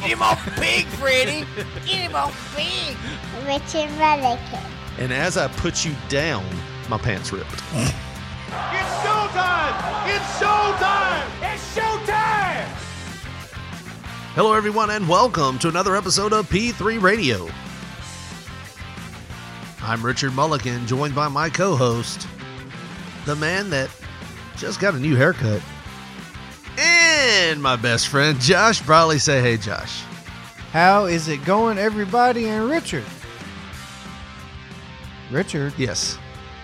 Get him off pig, Freddy. Get him off pig. Richard Mulligan. And as I put you down, my pants ripped. It's showtime! It's showtime! It's showtime! Hello, everyone, and welcome to another episode of P3 Radio. I'm Richard Mulligan, joined by my co host, the man that just got a new haircut, and my best friend, Josh Briley. Say hey, Josh. How is it going, everybody? And Richard. Richard, Yes.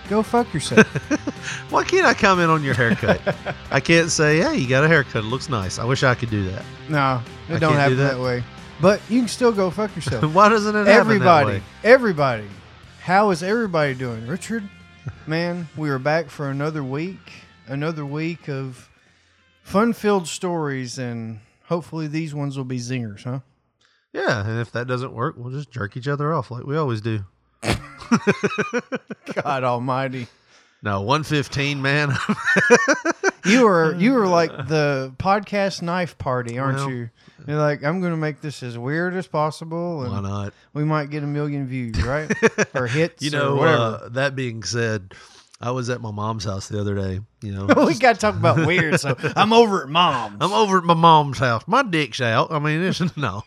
go fuck yourself. Why can't I comment on your haircut? I can't say, hey, you got a haircut. It looks nice. I wish I could do that. no, I it don't can't happen do that. that? way. But you can still go fuck yourself. Why doesn't it happen everybody, that way? everybody. How is everybody doing? Richard, man, we are back for another week. Another week of fun-filled stories, and hopefully these ones will be zingers, huh? Yeah, and if that doesn't work, we'll just jerk each other off like we always do. God Almighty. No, 115, man. You are you are like the podcast knife party, aren't Well- you? You're like, I'm going to make this as weird as possible, Why not? we might get a million views, right? or hits, You know, whatever. uh, that being said, I was at my mom's house the other day. You know, we got to talk about weird. So I'm over at mom's. I'm over at my mom's house. My dick's out. I mean, it's no.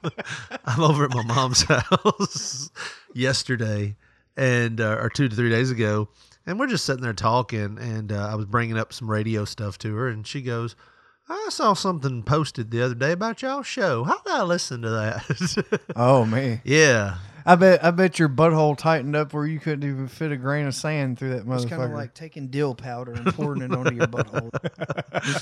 I'm over at my mom's house yesterday, and uh, or two to three days ago, and we're just sitting there talking, and uh, I was bringing up some radio stuff to her, and she goes, "I saw something posted the other day about y'all's show. How did I listen to that?" Oh man, yeah, I bet I bet your butthole tightened up where you couldn't even fit a grain of sand through that motherfucker. It's kind of like taking dill powder and pouring it onto your butthole.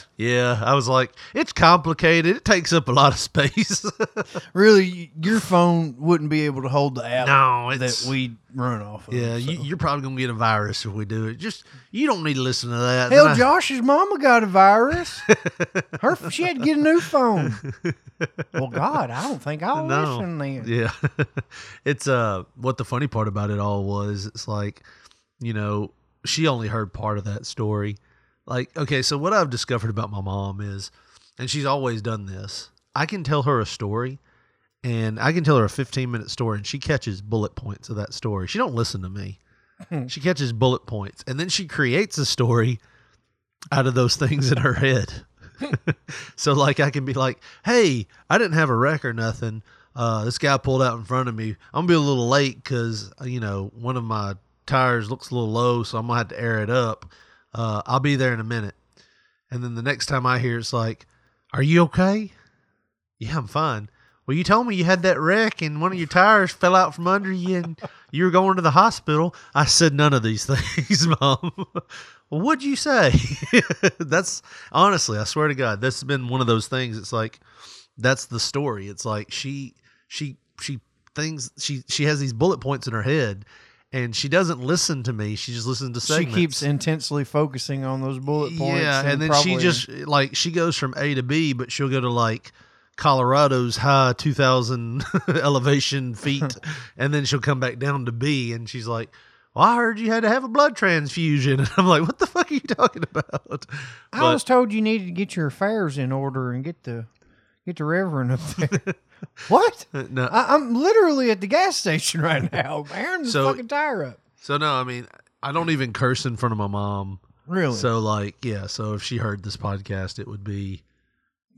yeah. I was like, "It's complicated. It takes up a lot of space." really, your phone wouldn't be able to hold the app no, that it's we run off of. Yeah, so. you, you're probably gonna get a virus if we do it. Just you don't need to listen to that. Hell, I- Josh's mama got a virus. Her, she had to get a new phone. Well, God, I don't think I'll No. listen then. Yeah, it's uh, what the funny part about it all was. It's like, you know, she only heard part of that story. Like, okay, so what I've discovered about my mom is, and she's always done this. I can tell her a story, and I can tell her a 15 minute story, and she catches bullet points of that story. She don't listen to me. she catches bullet points, and then she creates a story out of those things in her head. so like I can be like, "Hey, I didn't have a wreck or nothing. Uh, this guy pulled out in front of me. I'm gonna be a little late because you know one of my tires looks a little low, so I'm gonna have to air it up. Uh, I'll be there in a minute." And then the next time I hear it's like, "Are you okay?" Yeah, I'm fine. Well, you told me you had that wreck and one of your tires fell out from under you and you were going to the hospital. I said none of these things, Mom. well, what'd you say? that's honestly, I swear to God, that's been one of those things. It's like that's the story. It's like she she she things she she has these bullet points in her head and she doesn't listen to me. She just listens to She keeps intensely focusing on those bullet points. Yeah, and, then she just like she goes from A to B, but she'll go to like Colorado's high two thousand elevation feet, and then she'll come back down to B, and she's like, "Well, I heard you had to have a blood transfusion," and I'm like, "What the fuck are you talking about?" I But- was told you needed to get your affairs in order and get the get the reverend up there. what? Uh, no, I, I'm literally at the gas station right now, the So- fucking tire up. so no, I mean, I don't even curse in front of my mom. Really? So like, yeah, so if she heard this podcast, it would be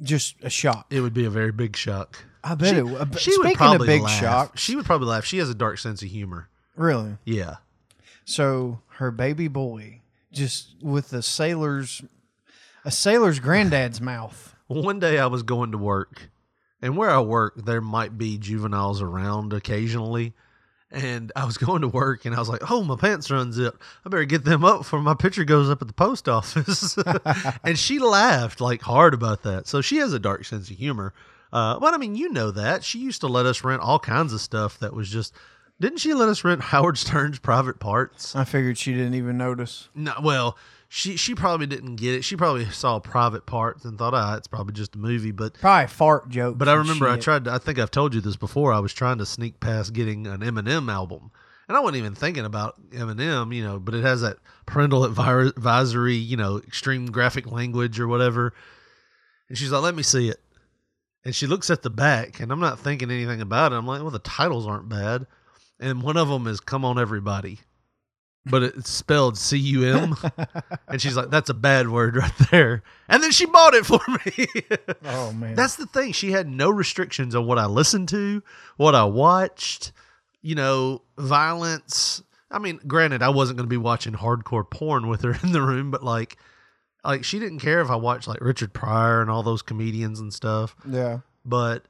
just a shock. it would be a very big shock. I bet she, it. Uh, would. But she Speaking would probably big laugh. shocks, She would probably laugh. She has a dark sense of humor. really. Yeah. So her baby boy, just with a sailor's, a sailor's granddad's mouth. One day I was going to work, and where I work, there might be juveniles around occasionally. And I was going to work, and I was like, "Oh, my pants are unzipped. I better get them up before my picture goes up at the post office." and she laughed like hard about that. So she has a dark sense of humor. Uh, but I mean, you know that she used to let us rent all kinds of stuff that was just Didn't she let us rent Howard Stern's private parts? I figured she didn't even notice. No, well, she she probably didn't get it. She probably saw private parts and thought, ah, it's probably just a movie. But Probably fart joke. but I remember I tried. To, I think I've told you this before. I was trying to sneak past getting an Eminem album, and I wasn't even thinking about Eminem, you know. But it has that parental advisory, you know, extreme graphic language or whatever. And she's like, "Let me see it." And she looks at the back, and I'm not thinking anything about it. I'm like, "Well, the titles aren't bad." And one of them is "Come on, Everybody." But it's spelled C U M, and she's like, "That's a bad word right there." And then she bought it for me. Oh man. That's the thing. She had no restrictions on what I listened to, what I watched, you know, violence. I mean, granted, I wasn't going to be watching hardcore porn with her in the room, but like, like she didn't care if I watched like Richard Pryor and all those comedians and stuff. yeah. But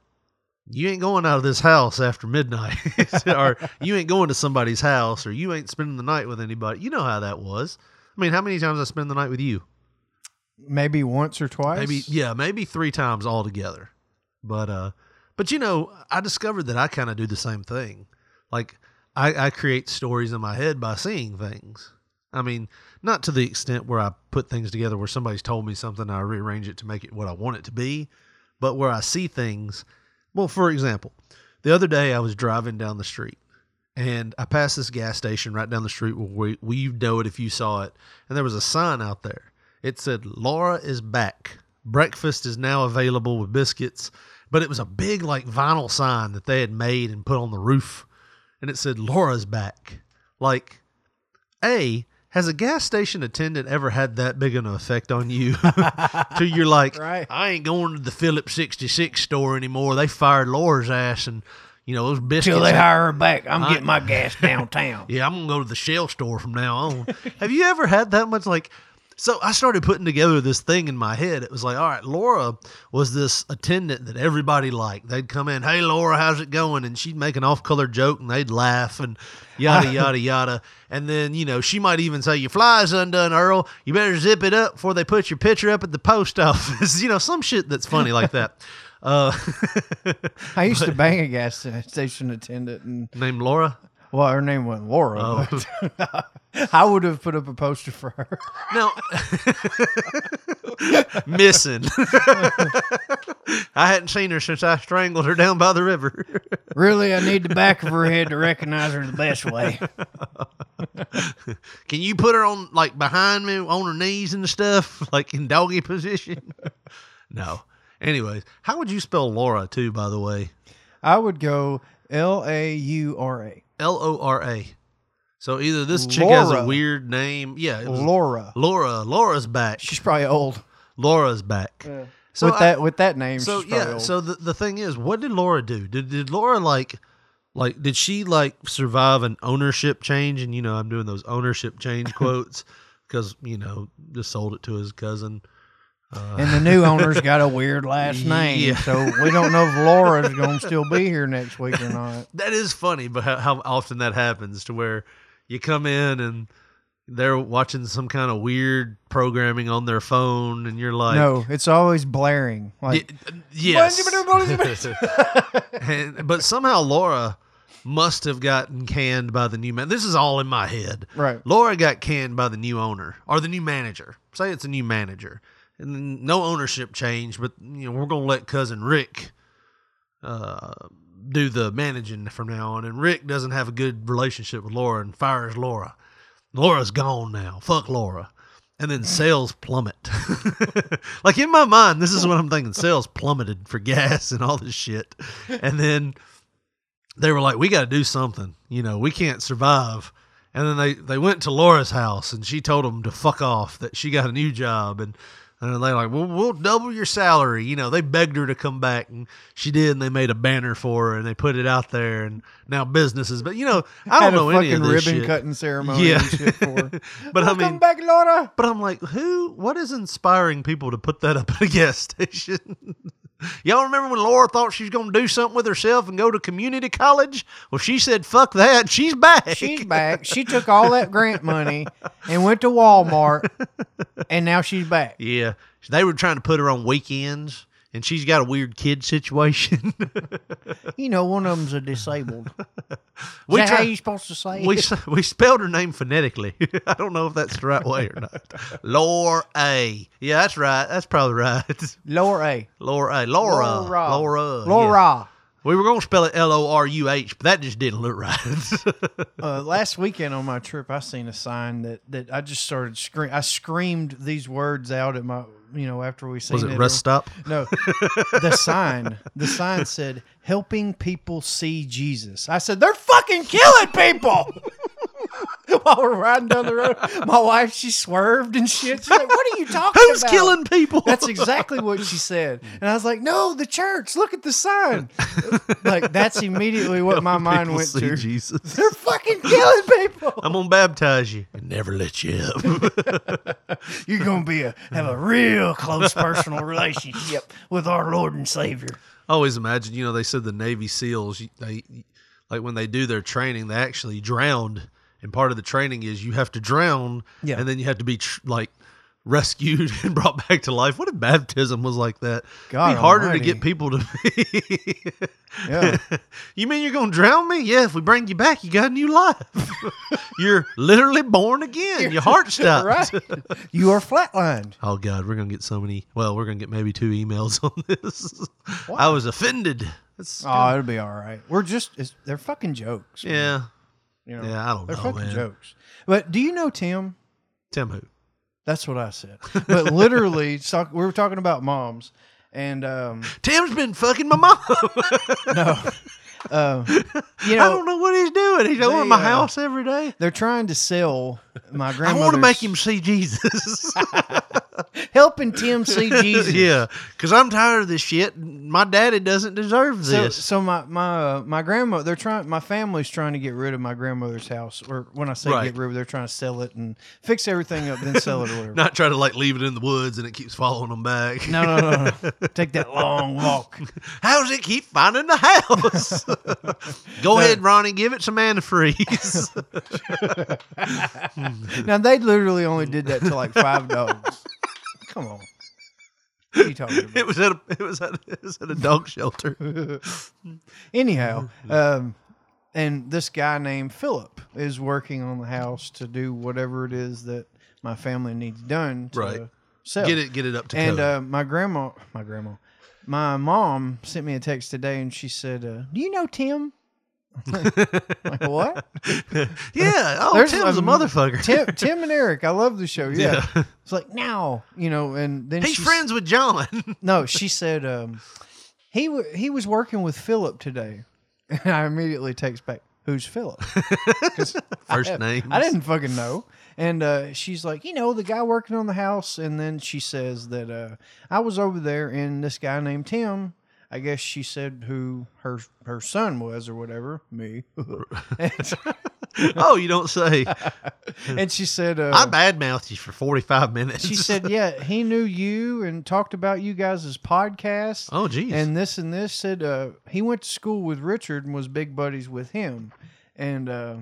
you ain't going out of this house after midnight, or you ain't going to somebody's house, or you ain't spending the night with anybody. You know how that was. I mean, how many times I spend the night with you? Maybe once or twice. Maybe yeah, maybe three times altogether. But uh but you know, I discovered that I kind of do the same thing. Like I, I create stories in my head by seeing things. I mean, not to the extent where I put things together where somebody's told me something and I rearrange it to make it what I want it to be, but where I see things. Well, for example, the other day I was driving down the street and I passed this gas station right down the street where we, we know it if you saw it, and there was a sign out there. It said, Laura is back. Breakfast is now available with biscuits. But it was a big, like, vinyl sign that they had made and put on the roof. And it said, Laura's back. Like, A, has a gas station attendant ever had that big an effect on you? to you're like, Right. I ain't going to the Phillips 66 store anymore. They fired Laura's ass and, you know, those biscuits. Till they hire her back, I'm I- getting my gas downtown. Yeah, I'm gonna go to the Shell store from now on. Have you ever had that much like? So I started putting together this thing in my head. It was like, all right, Laura was this attendant that everybody liked. They'd come in, hey Laura, how's it going? And she'd make an off-color joke, and they'd laugh and yada yada yada. And then you know she might even say, "Your fly's undone, Earl. You better zip it up before they put your picture up at the post office." you know, some shit that's funny like that. Uh, I used to bang a gas station attendant, and named Laura. Well, her name wasn't Laura. Oh. I would have put up a poster for her. No. Missing. I hadn't seen her since I strangled her down by the river. Really, I need the back of her head to recognize her the best way. Can you put her on like behind me on her knees and stuff, like in doggy position? no. Anyways, how would you spell Laura too, by the way? I would go L A U R A. L O R A. So either this chick has a Laura. weird name. Yeah, it was Laura. Laura. Laura's back. She's probably old. Laura's back. So with I- that with that name. So she's probably yeah, old. so the, the thing is, what did Laura do? Did did Laura like like did she like survive an ownership change? And you know, I'm doing those ownership change quotes because you know just sold it to his cousin. Uh, and the new owner's got a weird last name, Yeah. so we don't know if Laura's going to still be here next week or not. That is funny, but how, how often that happens to where you come in and they're watching some kind of weird programming on their phone, and you're like, no, it's always blaring. Like Y- uh, yes. and, but somehow Laura must have gotten canned by the new man. This is all in my head. Right. Laura got canned by the new owner or the new manager. Say it's a new manager. And no ownership change, but you know, we're gonna let cousin Rick uh do the managing from now on. And Rick doesn't have a good relationship with Laura and fires Laura. Laura's gone now. Fuck Laura. And then sales plummet. like in my mind, this is what I'm thinking. Sales plummeted for gas and all this shit. And then they were like, we got to do something. You know, we can't survive. And then they, they went to Laura's house and she told them to fuck off, that she got a new job. And, and they're like, well, we'll double your salary. You know, they begged her to come back and she did. And they made a banner for her and they put it out there. And now businesses, but you know, I don't know any of this ribbon shit. cutting ceremony Yeah. and shit for her. but I Welcome mean, back, Laura. but I'm like, who? What is inspiring people to put that up at a gas station? Y'all remember when Laura thought she was going to do something with herself and go to community college? Well, she said, "Fuck that." She's back. She's back. She took all that grant money and went to Walmart, and now she's back. yeah, they were trying to put her on weekends and she's got a weird kid situation. You know, one of them's a disabled. Is we that how try- you supposed to say we it? we spelled her name phonetically. I don't know if that's the right way or not. Laura A. Yeah, that's right. That's probably right. Lower A. Laura A. Laura. Laura. Laura. yeah. Laura. We were going to spell it L O R U H, but that just didn't look right. Uh, last weekend on my trip, I seen a sign that, that I just started scream. I screamed these words out at my, you know, after we seen Was it rest stop? No, the sign. The sign said, "Helping people see Jesus." I said, "They're fucking killing people." While we're riding down the road, my wife she swerved and shit. She's like, "What are you talking about? Who's about?" killing people? That's exactly what she said, and I was like, "No, the church. Look at the sign." like that's immediately what my mind went to. Jesus. They're fucking killing people. I'm gonna baptize you and never let you up. You're gonna be a have a real close personal relationship with our Lord and Savior. I always imagine, you know, they said the Navy SEALs, they like when they do their training, they actually drowned, and part of the training is you have to drown, Yeah. and then you have to be tr- like rescued and brought back to life. What if baptism was like that? God It'd be harder almighty. to get people to be. Yeah. you mean you're gonna drown me? Yeah. If we bring you back, you got a new life. you're literally born again. Your heart stopped. right. You are flatlined. Oh God, we're gonna get so many. Well, we're gonna get maybe two emails on this. I was offended. That's, Oh, it'll be all right. We're just it's, they're fucking jokes. man. yeah, You know, yeah. I don't know. they're fucking man. jokes. But do you know Tim? Tim who? That's what I said. But literally, talk, we were talking about moms, and um, Tim's been fucking my mom. no, um, you I don't know what he's doing. He's over they, my uh, house every day. they're trying to sell my I want to make him see Jesus. helping Tim see Jesus. yeah, because I'm tired of this shit. My daddy doesn't deserve So, this. so my my uh, my grandma, they're trying. My family's trying to get rid of my grandmother's house, or when I say Right. get rid of, they're trying to sell it and fix everything up, then sell it or whatever. Not try to like leave it in the woods and it keeps following them back. no, no, no, no. Take that long walk. How does it keep finding the house? Go ahead, Ronnie. Give it some antifreeze. Now they literally only did that to like five dogs. Come on. What are you talking about? it was at a, it was at it was at a dog shelter. Anyhow, um, and this guy named Philip is working on the house to do whatever it is that my family needs done to Right. sell. Get it get it up to And code. uh, my grandma, my grandma, my mom sent me a text today, and she said, uh, "Do you know Tim?" like what? yeah. Oh, There's Tim's a, a- motherfucker. Tim, Tim and Eric, I love the show. Yeah, Yeah. it's like now, you know. And then He's friends with John. No, she said um, he w- he was working with Philip today, and I immediately text back, "Who's Philip?" First I, names. I didn't fucking know. And uh, she's like, you know, the guy working on the house. And then she says that uh, I was over there, and this guy named Tim. I guess she said who her her son was or whatever. Me. oh, you don't say. and she said, uh, I badmouthed you for forty five minutes. she said, yeah, he knew you and talked about you guys' podcast. "Oh, geez." and this and this said uh, he went to school with Richard and was big buddies with him. And uh,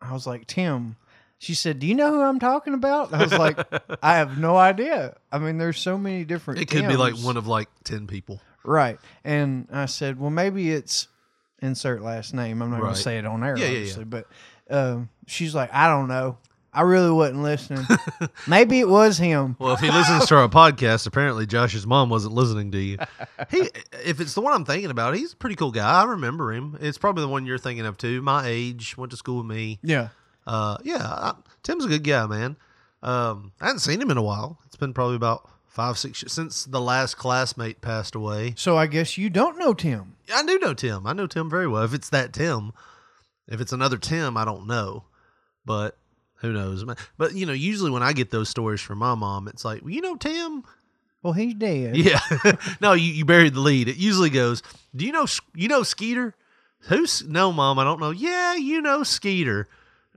I was like, Tim. She said, "Do you know who I'm talking about?" I was like, "I have no idea. I mean, there's so many different. it could be like one of like ten people. right." And I said, "Well, maybe it's insert last name. I'm not going to say it on air, Yeah, yeah, yeah. obviously." But um, she's like, "I don't know. I really wasn't listening. maybe it was him." Well, if he listens to our podcast, apparently Josh's mom wasn't listening to you. He, if it's the one I'm thinking about, he's a pretty cool guy. I remember him. It's probably the one you're thinking of too. My age, went to school with me. Yeah. Uh, yeah, I, Tim's a good guy, man. Um, I hadn't seen him in a while. It's been probably about five, six years since the last classmate passed away. So I guess you don't know Tim. I do know Tim. I know Tim very well. If it's that Tim, if it's another Tim, I don't know, but who knows? But you know, usually when I get those stories from my mom, it's like, well, you know, Tim. Well, he's dead. Yeah, no, you, you buried the lead. It usually goes, do you know you know Skeeter? Who's no, mom? I don't know. Yeah, you know Skeeter.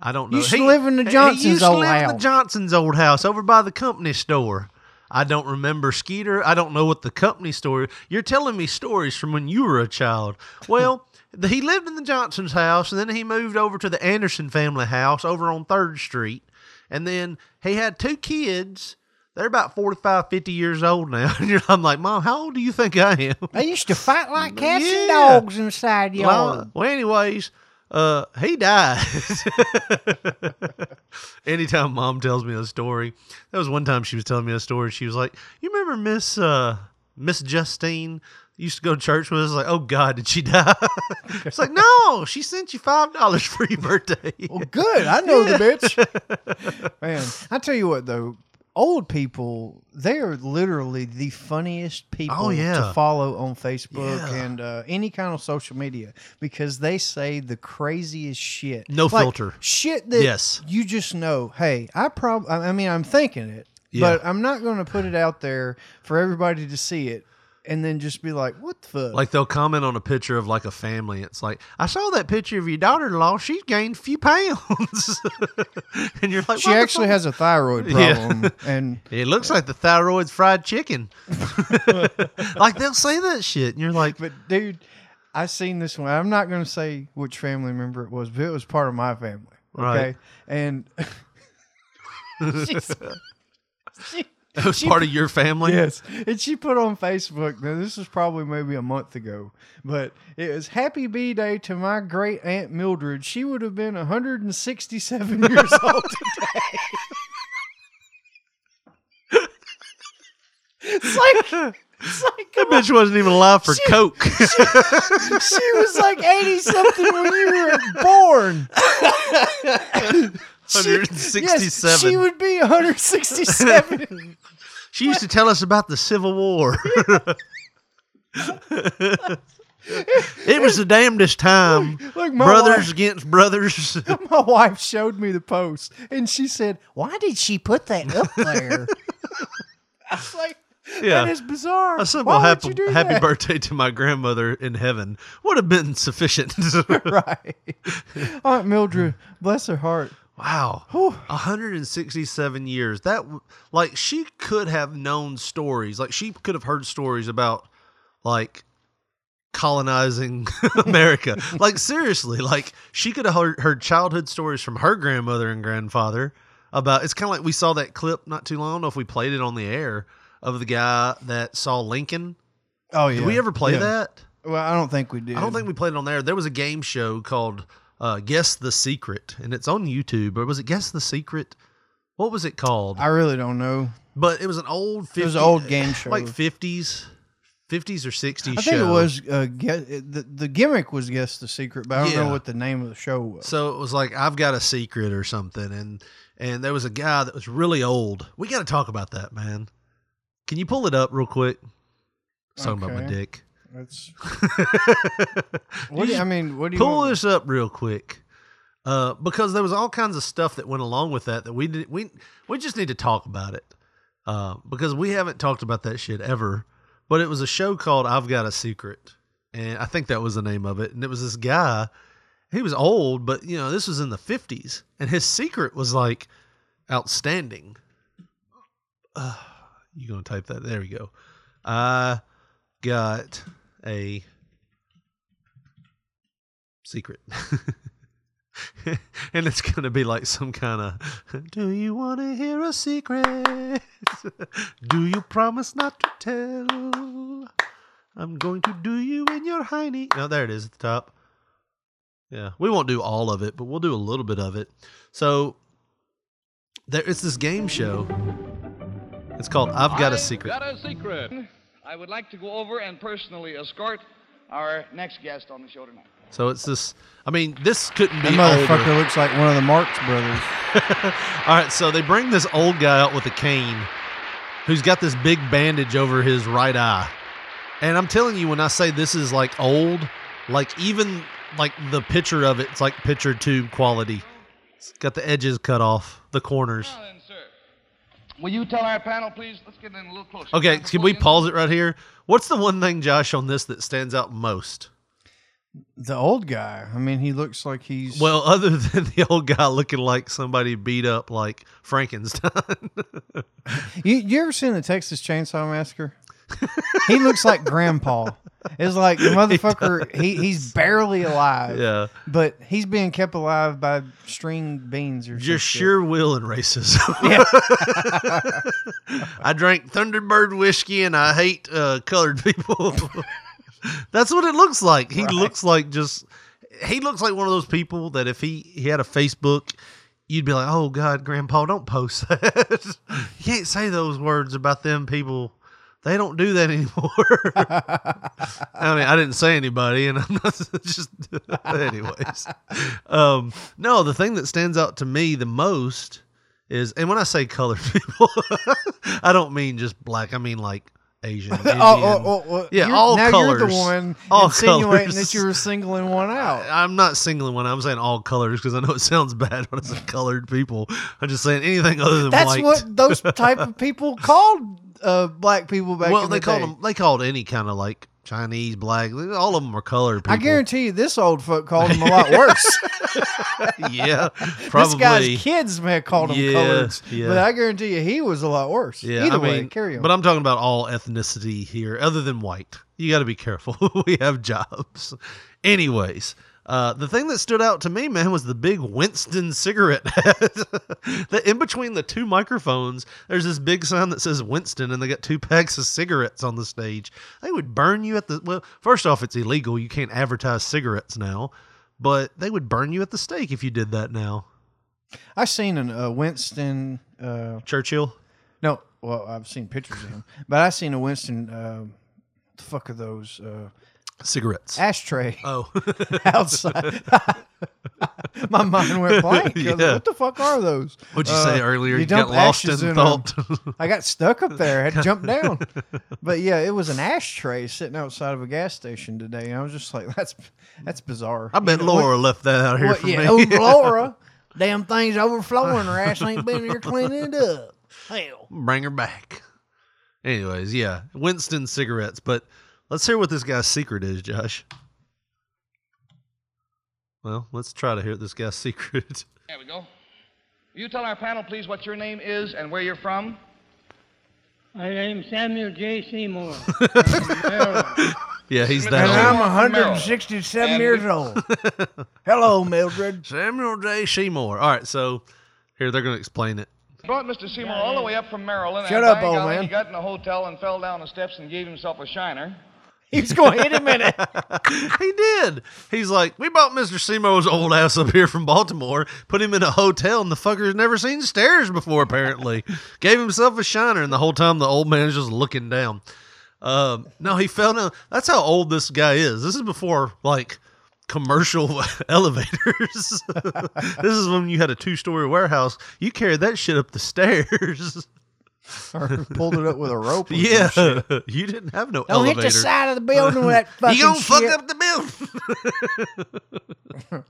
I don't know. Used to live in the Johnsons' he used to old live in the Johnson's old house over by the company store. I don't remember Skeeter. I don't know what the company store. You're telling me stories from when you were a child. Well, the- he lived in the Johnson's house, and then he moved over to the Anderson family house over on Third Street, and then he had two kids they're about 45, 50 years old now. And you're, I'm like, Mom, how old do you think I am? They used to fight like cats and dogs inside the Well, well, anyways, uh, he died. Anytime mom tells me a story, that was one time she was telling me a story. She was like, "You remember Miss uh, Miss Justine used to go to church with us?" Like, "Oh God, did she die?" it's like, "No, she sent you five dollars for your birthday." Well, good. I know the bitch. Man, I tell you what though, old people, they are literally the funniest people Oh, yeah. to follow on Facebook Yeah. and uh, any kind of social media because they say the craziest shit. No Like, filter. Shit that Yes. you just know, hey, I prob I I mean, I'm thinking it, but I'm not going to put it out there for everybody to see it and then just be like, what the fuck? Like they'll comment on a picture of like a family. It's like, I saw that picture of your daughter-in-law. She's gained a few pounds, and you're like, she actually has a thyroid Yeah. problem and It looks like the thyroid's fried chicken. like they'll say that shit, and you're like, But dude, I seen this one. I'm not going to say which family member it was, but it was part of my family. Okay, Right. and she's- she, that was she- part of your family. yes, and she put on Facebook. Now this was probably maybe a month ago, but it was Happy B Day to my great aunt Mildred. She would have been 167 years old today. it's like. It's like, That come on. bitch wasn't even alive for She- Coke. she was like 80 something when you were born. She- Yes, she would be 167. She used to tell us about the Civil War. it was the damnedest time. Look, my brothers wife- against brothers. My wife showed me the post and she said, Why did she put that up there? I was like, Yeah. That is bizarre. A simple Why would happy, you do happy that? birthday to my grandmother in heaven would have been sufficient. right. Aunt Mildred, bless her heart. Wow. Whew. 167 years. That like she could have known stories. Like she could have heard stories about like colonizing America. like seriously, like she could have heard, heard childhood stories from her grandmother and grandfather about it's kind of like we saw that clip not too long. I don't know if we played it on the air of the guy that saw Lincoln. Oh, yeah. Did we ever play Yeah. that? Well, I don't think we did. I don't think we played it on there. There was a game show called uh, Guess the Secret, and it's on YouTube. Or was it Guess the Secret? What was it called? I really don't know. But it was an old 50, It was an old game show. like 50s, 50s or 60s I show. think it was uh, the the gimmick was guess the secret, but I don't Yeah. know what the name of the show was. So it was like I've got a secret or something, and and there was a guy that was really old. We got to talk about that, man. Can you pull it up real quick? Was talking about my dick. That's what do you, I mean. What do you pull want? this up real quick uh, because there was all kinds of stuff that went along with that that we did, we we just need to talk about it uh, because we haven't talked about that shit ever. But it was a show called "I've Got a Secret," and I think that was the name of it. And it was this guy. He was old, but you know this was in the fifties, and his secret was like outstanding. Uh, you gonna type that? There we go. I got a secret. and it's going to be like some kind of Do you want to hear a secret? do you promise not to tell? I'm going to do you in your hiney. No, there it is at the top. Yeah, we won't do all of it, but we'll do a little bit of it. So there it's this game show. It's called I've Got a Secret. Got a secret. I would like to go over and personally escort our next guest on the show tonight. So it's this. I mean, this couldn't be That older. motherfucker looks like one of the Marx brothers. All right, so they bring this old guy out with a cane who's got this big bandage over his right eye. And I'm telling you, when I say this is like old, like even like the picture of it, it's like picture tube quality. It's got the edges cut off, the corners. Now then, sir. Will you tell our panel, please? Let's get in a little closer. Okay, can we pause it right here? What's the one thing, Josh, on this that stands out most? The old guy. I mean, he looks like he's Well, other than the old guy looking like somebody beat up like Frankenstein. You, you ever seen the Texas Chainsaw Massacre? He looks like Grandpa. It's like the motherfucker. He, he's barely alive. Yeah. but he's being kept alive by string beans or Just shit. sheer will and racism. Yeah. I drank Thunderbird whiskey and I hate uh, colored people. That's what it looks like. He looks like just he looks like one of those people that if he, he had a Facebook, you'd be like, Oh God, Grandpa, don't post that. you can't say those words about them people. They don't do that anymore. I mean, I didn't say anybody, and I'm not just. anyways, um, no. The thing that stands out to me the most is, and when I say colored people, I don't mean just black. I mean like Asian. Indian. Oh, oh, oh, oh, yeah, you're- all now colors. you're the one all insinuating colors. that you were singling one out. I'm not singling one. I'm saying all colors because I know it sounds bad when I say colored people. I'm just saying anything other than That's white. what those type of people called uh, black people back well, they the called day. them. They called any kind of like Chinese, black. All of them are colored people. I guarantee you, this old fuck called them a lot worse. yeah, probably. this guy's kids may have called him Yeah, coloreds, yeah. but I guarantee you, he was a lot worse. Yeah, Either I mean, way, carry on. But I'm talking about all ethnicity here, other than white. You got to be careful. we have jobs. Anyways, uh, the thing that stood out to me, man, was the big Winston cigarette. the, in between the two microphones, there's this big sign that says Winston, and they got two packs of cigarettes on the stage. They would burn you at the. Well, first off, it's illegal. You can't advertise cigarettes now, but they would burn you at the stake if you did that now. I seen a uh, Winston. Uh, Churchill. no, well, I've seen pictures of him, but I seen a Winston. Uh, the fuck are those? Cigarettes. ashtray Oh, outside. My mind went blank. Like, Yeah. what the fuck are those? what'd you Uh, say earlier? you You, got lost in thought. I got stuck up there. I had to jump down. But yeah, it was an ashtray sitting outside of a gas station today. And I was just like, that's that's bizarre. I bet You know, Laura left that out here what- for yeah, me. oh, Laura, damn thing's overflowing. Her ass ain't been here cleaning it up. Hell. Bring her back. Anyways, yeah, Winston cigarettes. But let's hear what this guy's secret is, Josh. Well, let's try to hear this guy's secret. There we go. Will you tell our panel, please, what your name is and where you're from? My name's Samuel J. Seymour. Yeah, he's Mr. that And Seymour I'm 167 And years old. Hello, Mildred. Samuel J. Seymour. All right, so here they're going to explain it. Brought Mr. Seymour all the way up from Maryland. Shut and up, old golly, man. He got in a hotel and fell down the steps and gave himself a shiner. He's going to a minute. he did. He's like, we bought Mr. Seymour's old ass up here from Baltimore, put him in a hotel, and the fucker's never seen stairs before, apparently. Gave himself a shiner, and the whole time the old man's just looking down. Um, no, he fell down. That's how old this guy is. This is before, like, commercial elevators. this is when you had a two story warehouse. You carried that shit up the stairs. or pulled it up with a rope. or some yeah. shit. You didn't have no Don't elevator. hit the side of the building with that fucking shit. you gonna fuck shit. up the building.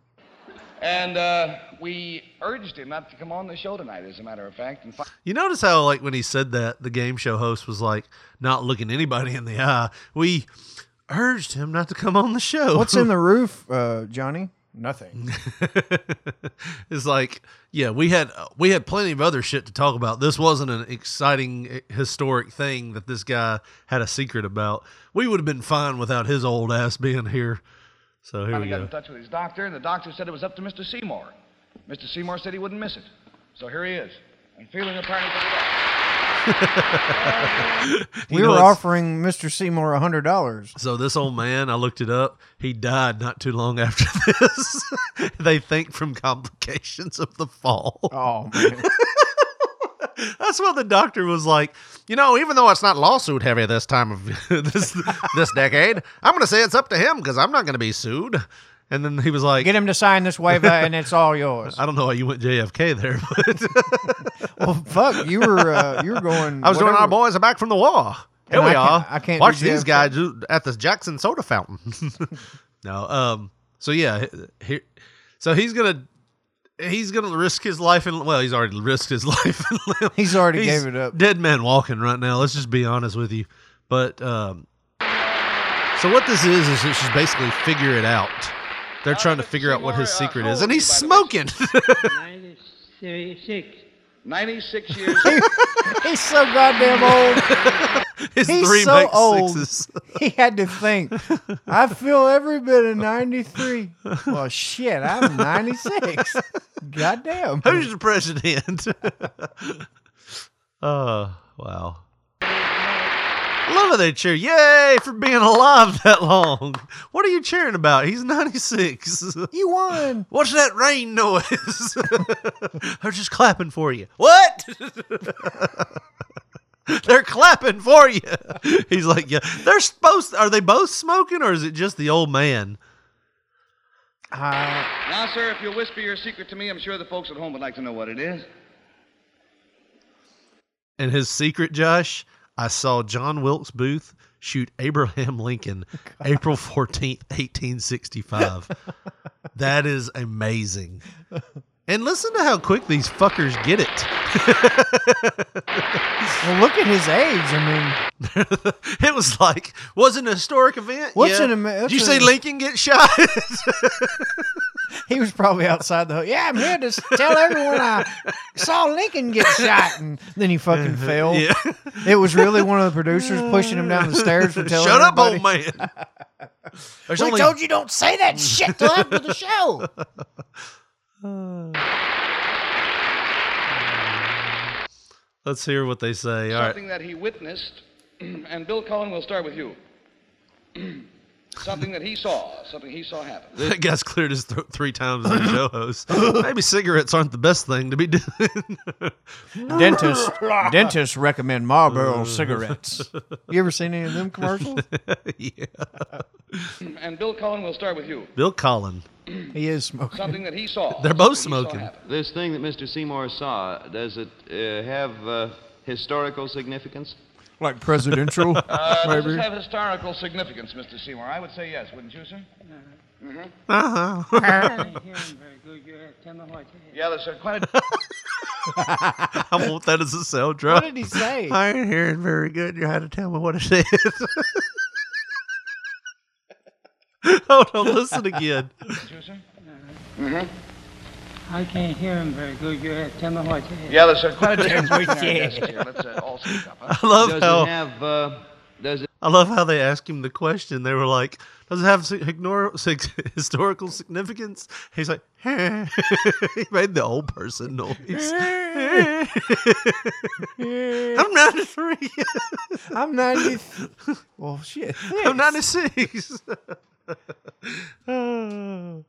And uh, we urged him not to come on the show tonight, as a matter of fact. And fi- You notice how, like, when he said that, the game show host was like not looking anybody in the eye. We urged him not to come on the show. What's in the roof, uh, Johnny? Nothing. it's like, yeah, we had we had plenty of other shit to talk about. This wasn't an exciting historic thing that this guy had a secret about. We would have been fine without his old ass being here. So here finally we got in touch with his doctor, and the doctor said it was up to Mr. Seymour. Mr. Seymour said he wouldn't miss it. So here he is, and feeling apparently pretty well. we were offering Mr. Seymour a hundred dollars. So this old man, I looked it up. He died not too long after this. they think from complications of the fall. Oh man. That's what the doctor was like. You know, even though it's not lawsuit heavy this time of this this decade, I'm going to say it's up to him because I'm not going to be sued. And then he was like, Get him to sign this waiver, and it's all yours. I don't know why you went JFK there, but Well, fuck, you were uh, you were going. I was doing whatever- our boys are back from the war. Here And we I can't- are. I can't watch these guys at the Jackson soda fountain. no, um. So yeah, here. So he's gonna. He's gonna risk his life and well, he's already risked his life and limb. He's already He's gave it up. Dead man walking right now. Let's just be honest with you. But um, so what this is is it's just basically figure it out. They're trying to figure out what his secret is, and he's smoking. 96, 96 years. He's so goddamn old. His He's three so make old. sixes. He had to think. I feel every bit of 93. Well, shit, I'm 96. Goddamn. Who's the president? Oh, wow. I love how they cheer. Yay for being alive that long. What are you cheering about? He's 96. You won. What's that rain noise? They're just clapping for you. What? They're clapping for you. He's like, yeah. They're supposed. Are they both smoking, or is it just the old man? Uh, now, sir, if you'll whisper your secret to me, I'm sure the folks at home would like to know what it is. And his secret, Josh, I saw John Wilkes Booth shoot Abraham Lincoln April 14th, 1865. that is amazing. And listen to how quick these fuckers get it. well, look at his age. I mean, it was like, was it an historic event? What's yeah. an Amer- Did you a- Lincoln get shot? he was probably outside the hotel. Yeah, I'm here to tell everyone I saw Lincoln get shot. And then he fucking uh-huh. fell. Yeah. It was really one of the producers pushing him down the stairs for telling Shut up, old man. There's we only- told you don't say that shit till after the show. Let's hear what they say. All right. Something that he witnessed, and Bill Cullen, we'll start with you. something that he saw, something he saw happen. That guy's cleared his throat three times as a show host. Maybe cigarettes aren't the best thing to be doing. Dentists dentists recommend Marlboro cigarettes. You ever seen any of them commercials? yeah. And Bill Cullen, we'll start with you. Bill Cullen. He is smoking. Something that he saw. They're both something he saw smoking. This thing that Mr. Seymour saw, does it uh, have uh, historical significance? Like presidential, Uh, does maybe. this have historical significance, Mr. Seymour? I would say yes, wouldn't you, sir? Mm-hmm. Uh-huh. I can't very good. You have to tell me what it is. Yeah, there's uh, quite a. I want that as a sound drop. What did he say? I ain't hearing very good. You had to tell me what it is. Hold on, listen again. Mm-hmm. I can't hear him very good. You have to tell me what it is. Yeah, there's uh, quite a difference Which between our is- desks here. Let's uh, all speak up. Huh? I love does how it have? Uh, does it? I love how they asked him the question. They were like, "Does it have ignore, sig- historical significance?" He's like, he made the old person noise. I'm 93. I'm 90. Well, shit. I'm 96. Oh.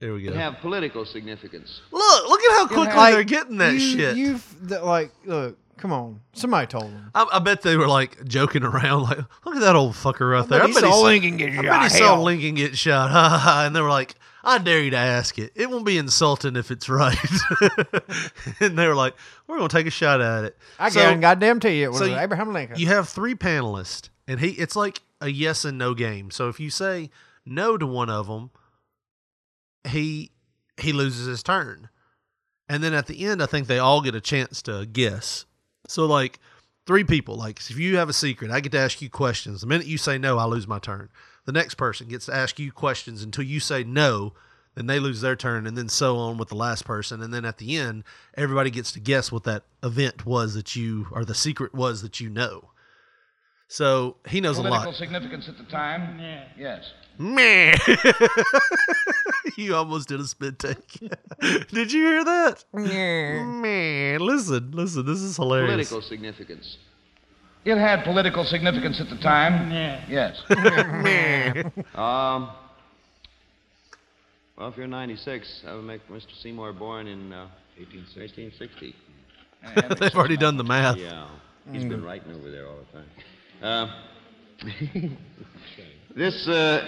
Here we go. Have political significance? Look, look at how quickly Like, they're getting that you, shit. You've the, like, look, come on. Somebody told them. I, I bet they were like joking around, like, "Look at that old fucker right there." bet he saw s- Lincoln get I bet shot. he saw Hell. Lincoln get shot. Ha, ha, ha. and they were like, "I dare you to ask it. It won't be insulting if it's right." and they were like, "We're gonna take a shot at it." I So- can goddamn tell you it was so Abraham Lincoln. You have three panelists, and he it's like a yes and no game. So if you say no to one of them, he he loses his turn, and then at the end, I think they all get a chance to guess. So like three people, like if you have a secret, I get to ask you questions. The minute you say no, I lose my turn. The next person gets to ask you questions until you say no. Then they lose their turn, and then so on with the last person. And then at the end, everybody gets to guess what that event was that you, or the secret was that you know. So he knows a Political lot. significance at the time? Yeah. Yes. Man, you almost did a spit take. did you hear that? Man, listen, listen. This is hilarious. Political significance. It had political significance at the time? Yeah. Yes. Um. Well, if you're 96, I would make Mr. Seymour born in uh, 1860. They've already done the math. Yeah, he's been writing over there all the time. Uh, this uh,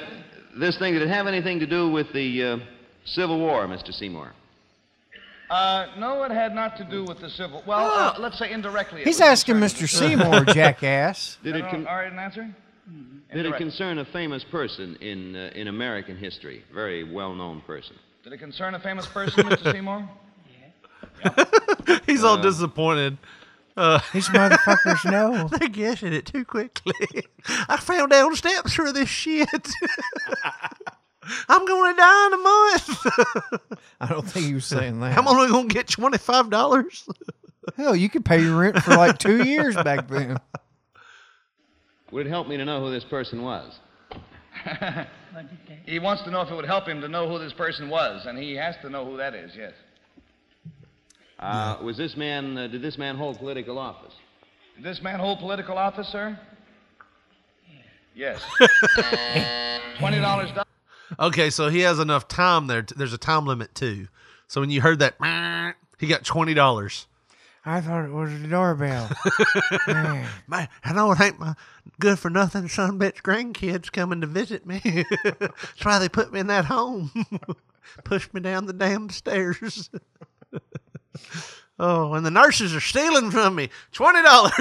this thing did it have anything to do with the uh, Civil War, Mr. Seymour? Uh, no, it had not to do with the civil. Well, uh, let's say indirectly. it He's was asking concerned Mr. with the- Seymour, jackass. Did it No, con- all right, an answer? did it Indirect. concern a famous person in uh, in American history? Very well-known person. Did it concern a famous person, Mr. Seymour? He's all disappointed. Uh, These motherfuckers know. They're guessing it too quickly. I fell down steps for this shit. I'm going to die in a month. I don't think he was saying that. I'm only going to get twenty five dollars. Hell, you could pay your rent for like two years back then. Would it help me to know who this person was? He wants to know if it would help him to know who this person was, and he has to know who that is, yes. Uh, was this man, uh, did this man hold political office? Did this man hold political office, sir? Yes. Twenty dollars. Okay, so he has enough time there. To, there's a time limit too. So when you heard that, he got twenty dollars. I thought it was the doorbell. Man. Man, I know it ain't my good for nothing son bitch grandkids coming to visit me. That's why they put me in that home. Push me down the damn stairs. Oh, and the nurses are stealing from me. Twenty dollars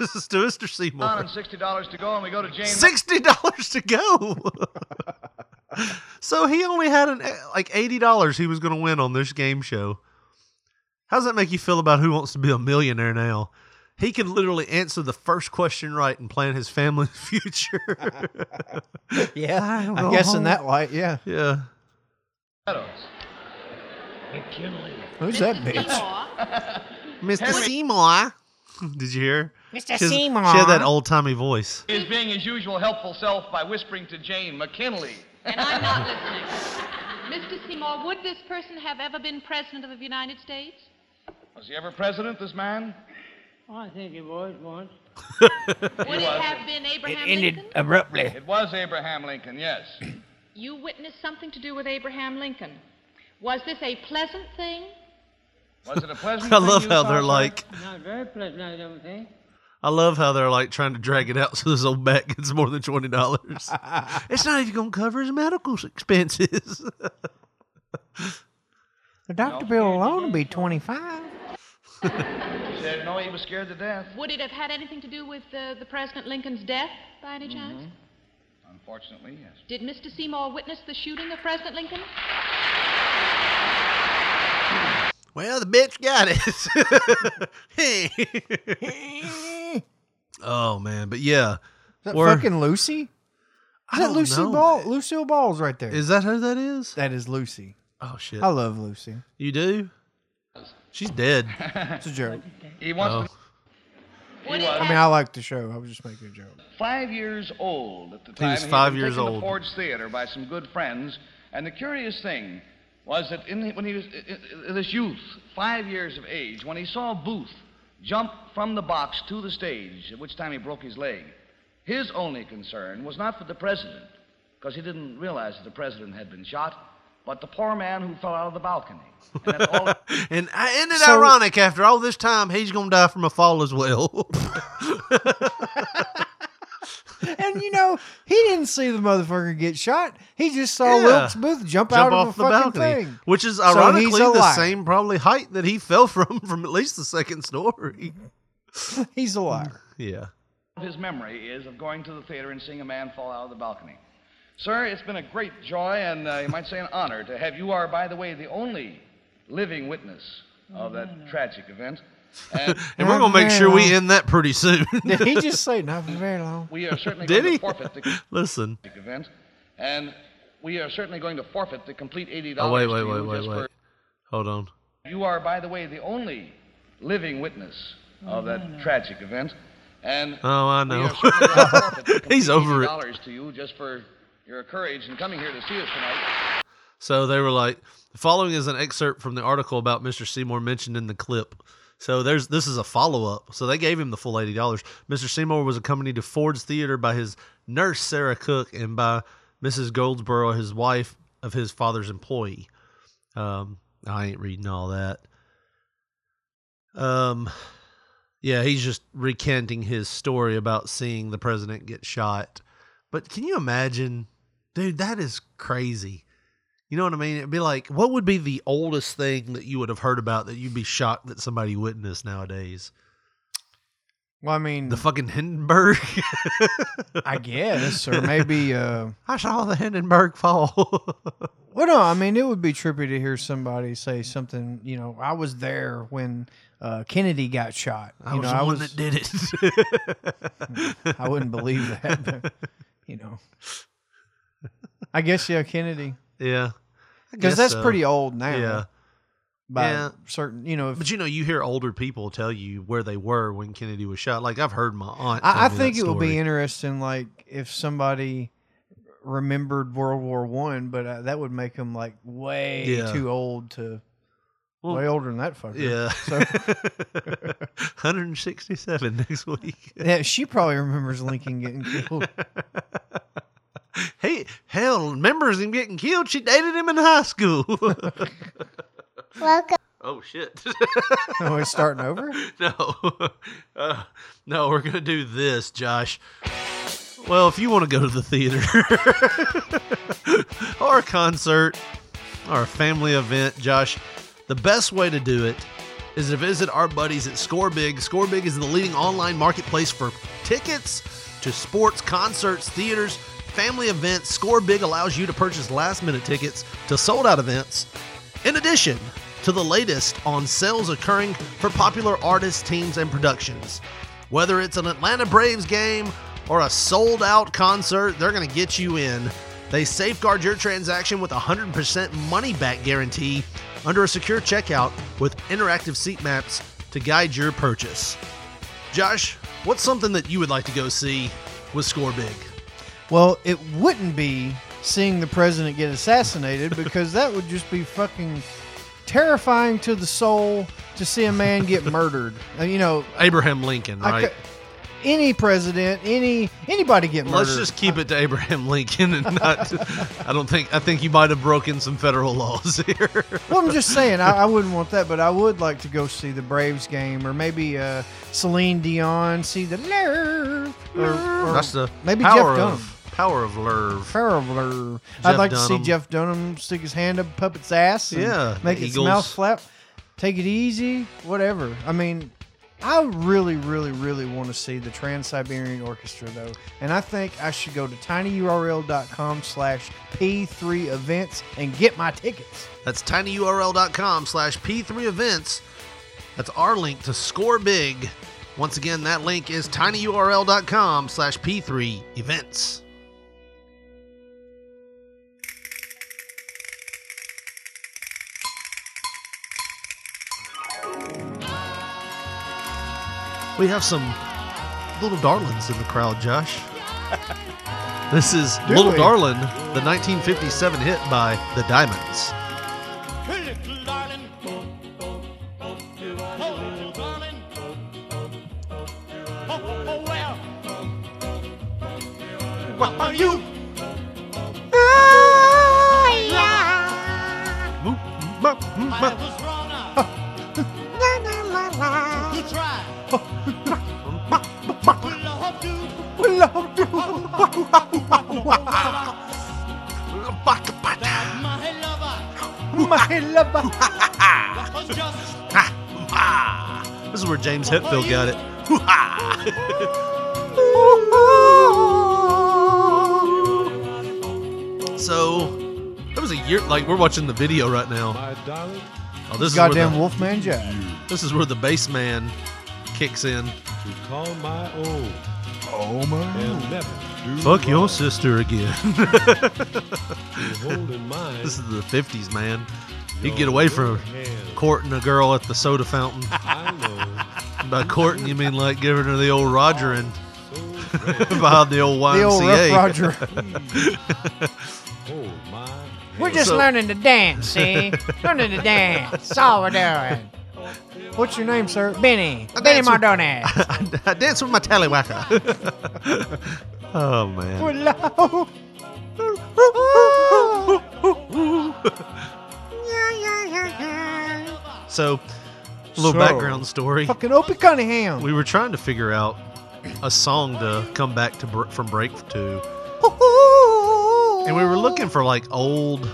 This is to Mr. Seymour. and sixty dollars to go, and we go to James. Sixty dollars to go. so he only had an like eighty dollars he was going to win on this game show. How does that make you feel about who wants to be a millionaire now? He can literally answer the first question right and plan his family's future. yeah, go I guess in home. that light, yeah. yeah. Who's that bitch? Mr. Seymour. Did you hear? Mr. She has- Seymour. She had that old timey voice. Is being his usual helpful self by whispering to Jane McKinley. And I'm not listening. Mr. Seymour, would this person have ever been President of the United States? Was he ever president, this man? Oh, I think it was once. Would He it have been Abraham it ended Lincoln? abruptly. It was Abraham Lincoln, yes. You witnessed something to do with Abraham Lincoln. Was this a pleasant thing? Was it a pleasant thing? I love you how they're like, Not very pleasant, I don't think. I love how they're like trying to drag it out so this old bat gets more than twenty dollars. it's not even going to cover his medical expenses. The doctor bill alone would be twenty five. He said no, he was scared to death. Would it have had anything to do with uh, the President Lincoln's death, by any chance? Unfortunately, yes. Did Mr. Seymour witness the shooting of President Lincoln? well, the bitch got it. oh man, but yeah, Is that Or- fucking Lucy? I Is that don't Lucy know. Ball? Lucille Ball's right there. Is that who that is? That is Lucy. Oh shit! I love Lucy. You do? She's dead. It's a joke. He wants Oh. To. I mean, I like the show. I was just making a joke. five years old at the He time. was five been years old. To Ford's Theater by some good friends, and the curious thing was that in, when he was i- i- this youth, five years of age, when he saw Booth jump from the box to the stage, at which time he broke his leg, his only concern was not for the president, because he didn't realize that the president had been shot, but the poor man who fell out of the balcony. And that's all. And uh, I ended So- ironic after all this time, he's gonna die from a fall as well. And you know, he didn't see the motherfucker get shot. He just saw Yeah. Wilkes Booth jump, out of the, fucking thing. which is ironically a the same probably height that he fell from from at least the second story. He's a liar. Yeah. his memory is of going to the theater and seeing a man fall out of the balcony. Sir, it's been a great joy and uh, you might say an honor to have you are, by the way, the only living witness of that tragic event. And And we're gonna make sure we end that pretty soon. Did he just say not for very long? we are certainly Did going he? to forfeit the Listen. event. And we are certainly going to forfeit the complete $80 Oh wait, to wait, wait, wait, wait. Hold on. You are, by the way, the only living witness of that tragic event. And Oh, I we know. are going to forfeit the He's over it. $80 to you just for your courage in coming here to see us tonight. So they were like, the following is an excerpt from the article about Mr. Seymour mentioned in the clip. So there's this is a follow up. So they gave him the full eighty dollars. Mr. Seymour was accompanied to Ford's Theater by his nurse Sarah Cook and by Mrs. Goldsboro, his wife of his father's employee. Um, I ain't reading all that. Um, yeah, he's just recanting his story about seeing the president get shot. But can you imagine, dude? That is crazy. You know what I mean? It'd be like, what would be the oldest thing that you would have heard about that you'd be shocked that somebody witnessed nowadays? Well, I mean, The fucking Hindenburg. I guess, or maybe. Uh, I saw the Hindenburg fall. well, no, I mean, it would be trippy to hear somebody say something. You know, I was there when uh, Kennedy got shot. I was know, the one that did it. I wouldn't believe that. But, you know, I guess yeah, Kennedy. Yeah. Because that's so. pretty old now. Yeah. By Yeah. certain, you know, if, But you know, you hear older people tell you where they were when Kennedy was shot. Like I've heard my aunt. I, I think it would be interesting, like if somebody remembered World War One, but uh, that would make them like way Yeah. too old to. Well, way older than that fucker. Yeah. So, 167 next week. yeah, she probably remembers Lincoln getting killed. Hey, hell, remembers him getting killed? She dated him in high school. Welcome. oh shit. Oh, it's starting over. no, uh, no, we're gonna do this, Josh. Well, if you want to go to the theater or a concert or a family event, Josh, the best way to do it is to visit our buddies at Score Big. Score Big is the leading online marketplace for tickets to sports, concerts, theaters, family events. Score Big allows you to purchase last minute tickets to sold out events. In addition to the latest on sales occurring for popular artists, teams, and productions. Whether it's an Atlanta Braves game or a sold out concert, they're going to get you in. They safeguard your transaction with a 100% money back guarantee under a secure checkout with interactive seat maps to guide your purchase. Josh, what's something that you would like to go see with Score Big? Well, it wouldn't be seeing the president get assassinated because that would just be fucking terrifying to the soul to see a man get murdered. Uh, you know, Abraham Lincoln, I right? cou- any president, any anybody get murdered. Let's just keep it to Abraham Lincoln and not. I don't think. I think you might have broken some federal laws here. well, I'm just saying, I, I wouldn't want that, but I would like to go see the Braves game, or maybe uh, Celine Dion, see the Love, or, or That's the maybe Jeff Dunham. Power of Lerv. Power of. Jeff I'd like to see Dunham. Jeff Dunham stick his hand up puppet's ass. and Yeah, make its Eagles. mouth flap. Take it easy, whatever. I mean, I really, really, really want to see the Trans Siberian Orchestra though, and I think I should go to tinyurl.com/slash p3 events and get my tickets. That's tinyurl.com slash P3 events. That's our link to score big. Once again, that link is tinyurl.com slash P3 events. We have some little darlings in the crowd, Josh. This is Do Little we? Darlin', the 1957 hit by The Diamonds. Oh, James Hetfield got it. so, that was a year. Like we're watching the video right now. Oh, this is Goddamn the- Wolfman Jack. This is where the bass man kicks in. Call my own. Oh my. And never do Fuck your sister again. hold this is the 50s, man. You can get away from courting a girl at the soda fountain. By courting, you mean like giving her the old Rogering behind the old YMCA. The old Rough Roger. Oh, we're just So- learning to dance, see? learning to dance. That's all we're doing. What's your name, sir? Benny. I Benny dance with- Mardones. I dance with my tallywhacker. oh man. So, a little So, background story. Fucking Opie Cunningham. We were trying to figure out a song to come back to br- from break to, and we were looking for like old,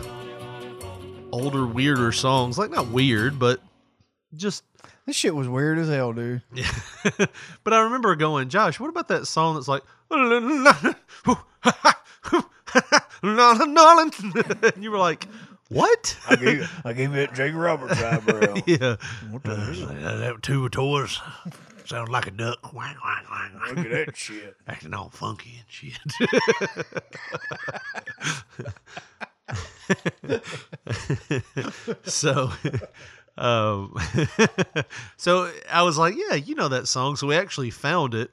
older, weirder songs. Like not weird, but just. This shit was weird as hell, dude. Yeah. but I remember going, Josh, what about that song that's like, and you were like, what? I gave, I gave it Jake Roberts eyebrow. yeah. What the hell? Uh, that two toys. Sounds like a duck. Quack, quack, quack, quack. Look at that shit. Acting all funky and shit. so, um, so I was like, yeah, you know that song. So we actually found it,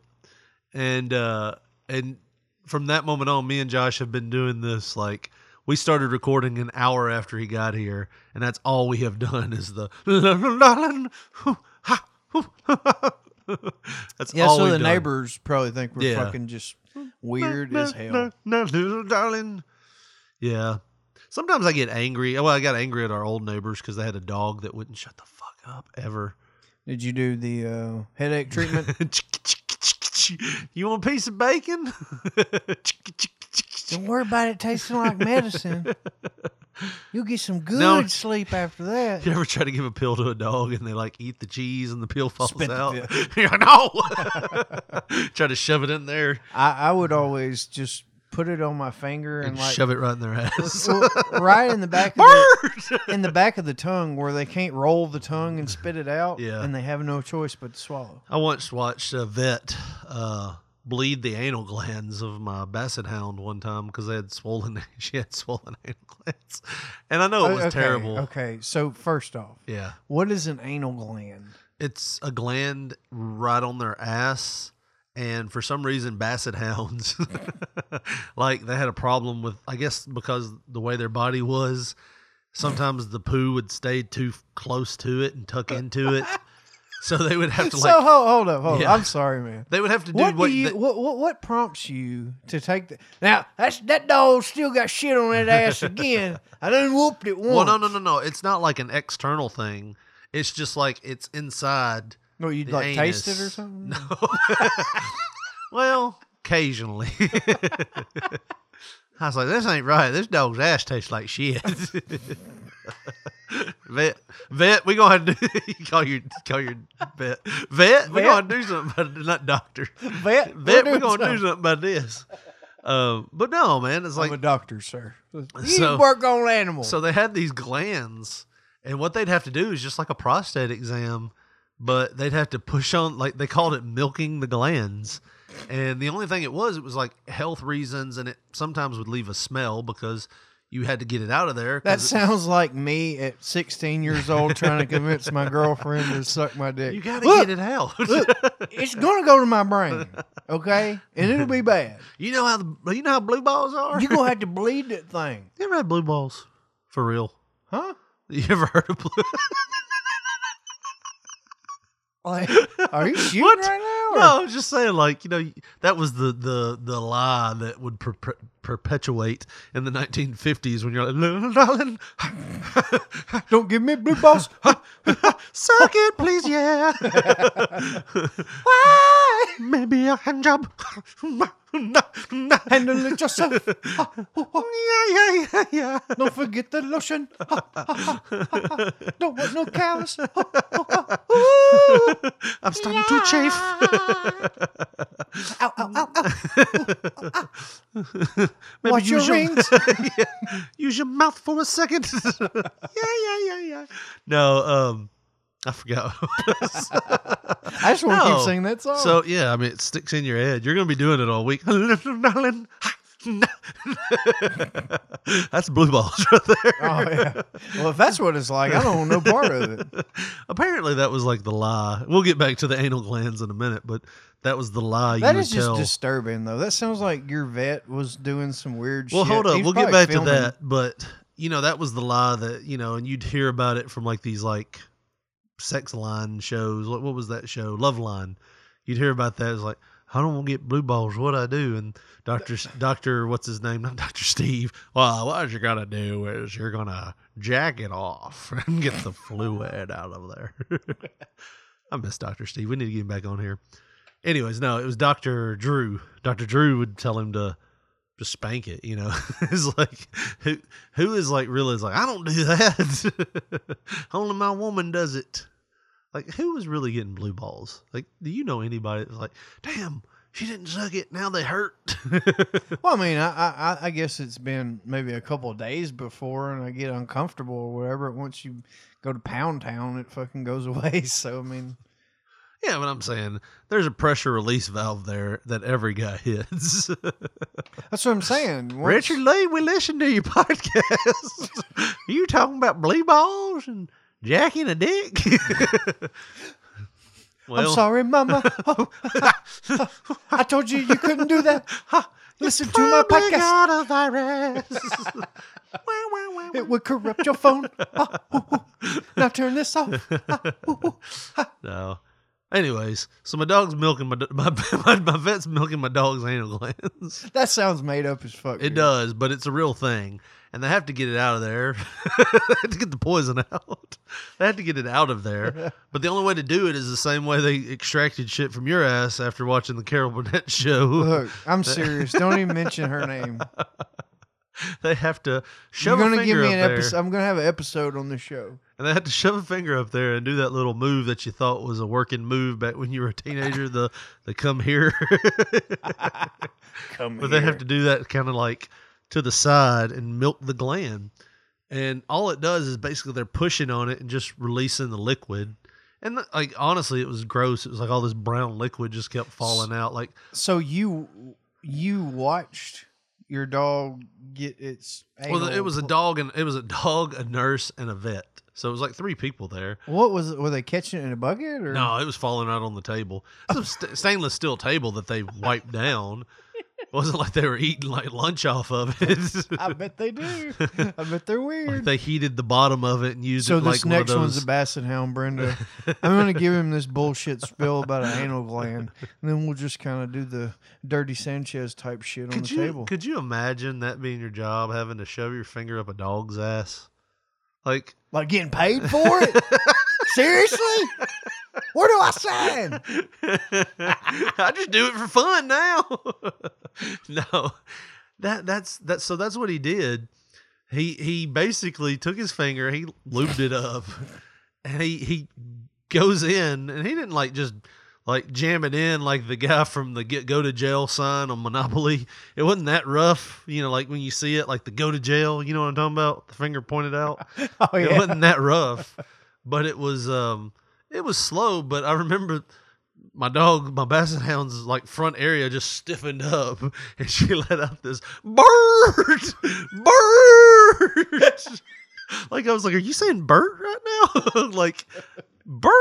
and uh, and from that moment on, me and Josh have been doing this like. We started recording an hour after he got here, and that's all we have done is the. that's Yeah, all so the done. neighbors probably think we're Yeah. fucking just weird as hell. No, no, little darling. Yeah. Sometimes I get angry. Well, I got angry at our old neighbors because they had a dog that wouldn't shut the fuck up ever. Did you do the uh, headache treatment? You want a piece of bacon? Don't worry about it tasting like medicine. You'll get some good No. sleep after that. You ever try to give a pill to a dog and they like eat the cheese and the pill falls Spit the out? pill. You're like, no. try to shove it in there. I, I would always just put it on my finger and, And like shove it right in their ass. Well, right in the back of the, in the back of the tongue where they can't roll the tongue and spit it out. Yeah. and they have no choice but to swallow. I once watched a vet uh, bleed the anal glands of my basset hound one time because they had swollen. She had swollen anal glands, and I know it was Okay, terrible. Okay, so first off, Yeah, what is an anal gland? it's a gland right on their ass, and for some reason, basset hounds, like they had a problem with. I guess because the way their body was, sometimes the poo would stay too close to it and tuck into it. So they would have to like so hold, hold up, hold Yeah. up. I'm sorry, man. They would have to do what, what do you, they- what, what what prompts you to take the now? That's that dog still got shit on that ass again. I done whooped it once. Well, no, no, no, no. It's not like an external thing. It's just like it's inside. No, you'd the like taste it or something. No. well, occasionally. I was like, this ain't right. This dog's ass tastes like shit. vet, vet, we gonna do, call your call your vet, vet. We gonna do something about. Not doctor. Vet, vet. We gonna do something. something about this. Um, but no, man, it's like I'm a doctor, sir. You So- work on animals. so they had these glands, and what they'd have to do is just like a prostate exam, but they'd have to push on, like they called it milking the glands. And the only thing it was, it was like health reasons, and it sometimes would leave a smell because you had to get it out of there. That sounds like me at 16 years old trying to convince my girlfriend to suck my dick. You gotta Look, get it out. look, it's gonna go to my brain, okay, and it'll be bad. You know how the, you know how blue balls are. You're gonna have to bleed that thing, You ever had blue balls for real? huh? You ever heard of blue? Like, are you shooting What? right now? or- No, I was just saying, like you know, that was the the the lie that would per- perpetuate in the 1950s when you're like, "Little darling, Don't give me blue balls. suck it, please, yeah. Why? Maybe a hand job. Handle it yourself. yeah, yeah, yeah, yeah. Don't forget the lotion. Don't want no callus. I'm starting to chafe. Ow, ow, ow, ow. Maybe Watch your use rings. Yeah, use your mouth for a second. yeah, yeah, yeah, yeah. No, um, I forgot. I just want to No. keep singing that song. So yeah, I mean, it sticks in your head. You're gonna be doing it all week. That's blue balls right there. Oh yeah. Well, if that's what it's like, I don't want no part of it. Apparently, that was like the lie. We'll get back to the anal glands in a minute, but that was the lie That you is just tell. disturbing, though. That sounds like your vet was doing some weird well, shit. hold up. We'll get back filming- to that, but you know that was the lie that you know, and you'd hear about it from like these like sex line shows. What, what was that show? Love Line. You'd hear about that. It's like I don't want to get blue balls. What do I do? And Doctor Doctor, what's his name? Not Doctor Steve. Well, what you're gonna do is you're gonna jack it off and get the fluid out of there. I miss Doctor Steve. We need to get him back on here. Anyways, no, it was Doctor Drew. Doctor Drew would tell him to just spank it. You know, it's like who who is like really is like I don't do that. Only my woman does it. Like who is really getting blue balls? Like, do you know anybody that's like, damn, she didn't suck it. Now they hurt. Well, I mean, I, I I guess it's been maybe a couple of days before, and I get uncomfortable or whatever. Once you go to Pound Town, it fucking goes away. So I mean, Yeah, but I'm saying there's a pressure release valve there that every guy hits. That's what I'm saying. Once- Richard Lee, we listen to your podcast. you talking about blue balls and jacking a dick? I'm sorry, Mama. Oh, I told you you couldn't do that. Listen to my podcast. virus. It would corrupt your phone. Oh, oh, oh. Now turn this off. Oh, no. Anyways, so my dog's milking my my my, my vet's milking my dog's anal glands. That sounds made up as fuck. It dude. does, but it's a real thing, and they have to get it out of there. they have to get the poison out. They have to get it out of there. But the only way to do it is the same way they extracted shit from your ass after watching the Carol Burnett show. Look, I'm serious. Don't even mention her name. they have to You're shove a gonna finger give me up an there, episode. I'm gonna have an episode on the show. and they had to shove a finger up there and do that little move that you thought was a working move back when you were a teenager. the the come here. Come here. but they have to do that kind of like to the side and milk the gland. And all it does is basically they're pushing on it and just releasing the liquid. And like honestly, it was gross. It was like all this brown liquid just kept falling out. Like So you you watched your dog get its. well, it was a dog and it was a dog, a nurse, and a vet. So it was like three people there. What was it? Were they catching it in a bucket or No, it was falling out on the table. It's a st- stainless steel table that they wiped down. It wasn't like they were eating like lunch off of it. I bet they do. I bet they're weird. Like they heated the bottom of it and used so it like this one next one's those- a basset hound, Brenda. I'm gonna give him this bullshit spill about an anal gland, and then we'll just kind of do the dirty Sanchez type shit on the you table. could you imagine that being your job, having to shove your finger up a dog's ass? Like Like getting paid for it? Seriously? Where do I sign? I just do it for fun now. no, that that's that. So that's what he did. He he basically took his finger, he lubed it up, and he he goes in, and he didn't like just like jam it in like the guy from the get go to jail sign on Monopoly. It wasn't that rough, you know, like when you see it, like the go to jail. You know what I'm talking about? The finger pointed out. Oh, yeah. It wasn't that rough, but it was um it was slow. But I remember my dog, my basset hound's like front area just stiffened up, and she let out this bird, bird. like I was like, "Are you saying bird right now?" like bird.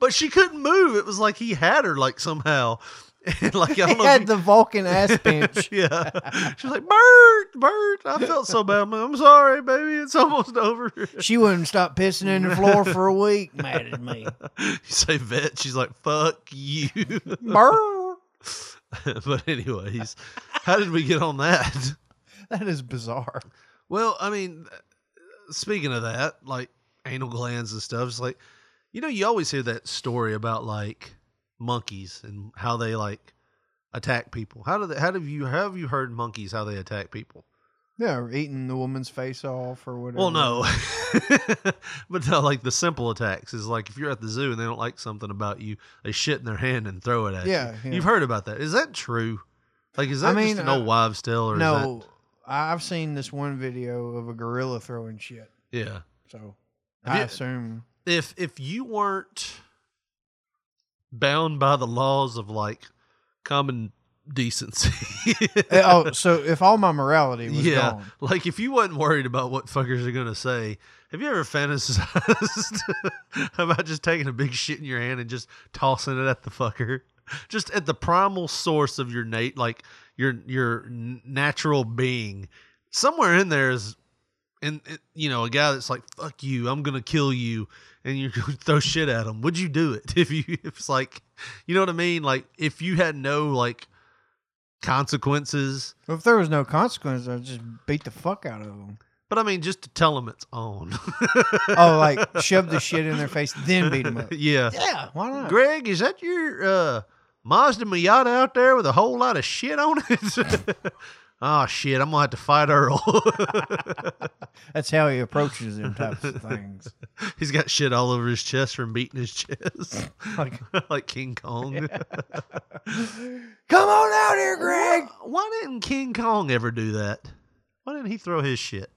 but she couldn't move. It was like he had her like somehow. Like I don't He know. if had the Vulcan ass pinch. yeah. She was like, Bert, Bert. I felt so bad. I'm, sorry, baby. It's almost over. She wouldn't stop pissing in the floor for a week. Mad at me. You say vet. She's like, fuck you. Brr. but anyways, how did we get on that? That is bizarre. Well, I mean, speaking of that, like anal glands and stuff, it's like, you know, you always hear that story about like monkeys and how they like attack people. How do they, how have you, how have you heard monkeys, how they attack people? Yeah, or eating the woman's face off or whatever. Well, no, but no, like the simple attacks is like if you're at the zoo and they don't like something about you, they shit in their hand and throw it at Yeah, you. yeah. You've heard about that? Is that true? Like, is that I mean, just an old uh, wives' tale, or no, is I've seen this one video of a gorilla throwing shit. yeah? So Have I you- assume If if you weren't bound by the laws of like common decency, Eh, oh, so if all my morality was yeah, gone, like if you wasn't worried about what fuckers are gonna say, have you ever fantasized about just taking a big shit in your hand and just tossing it at the fucker? Just at the primal source of your nate, like your your natural being. Somewhere in there is, and you know, a guy that's like, "Fuck you, I'm gonna kill you," and you throw shit at him. Would you do it if you? If it's like, you know what I mean? Like if you had no like consequences. if there was no consequence, I'd just beat the fuck out of them. But I mean, just to tell them it's on. Oh, like shove the shit in their face, then beat them up. Yeah. Yeah, why not? Greg, is that your uh, Mazda Miata out there with a whole lot of shit on it? Oh shit! I'm gonna have to fight Earl. That's how he approaches them types of things. He's got shit all over his chest from beating his chest, Like- like King Kong. Come on out here, Greg. Why didn't King Kong ever do that? Why didn't he throw his shit?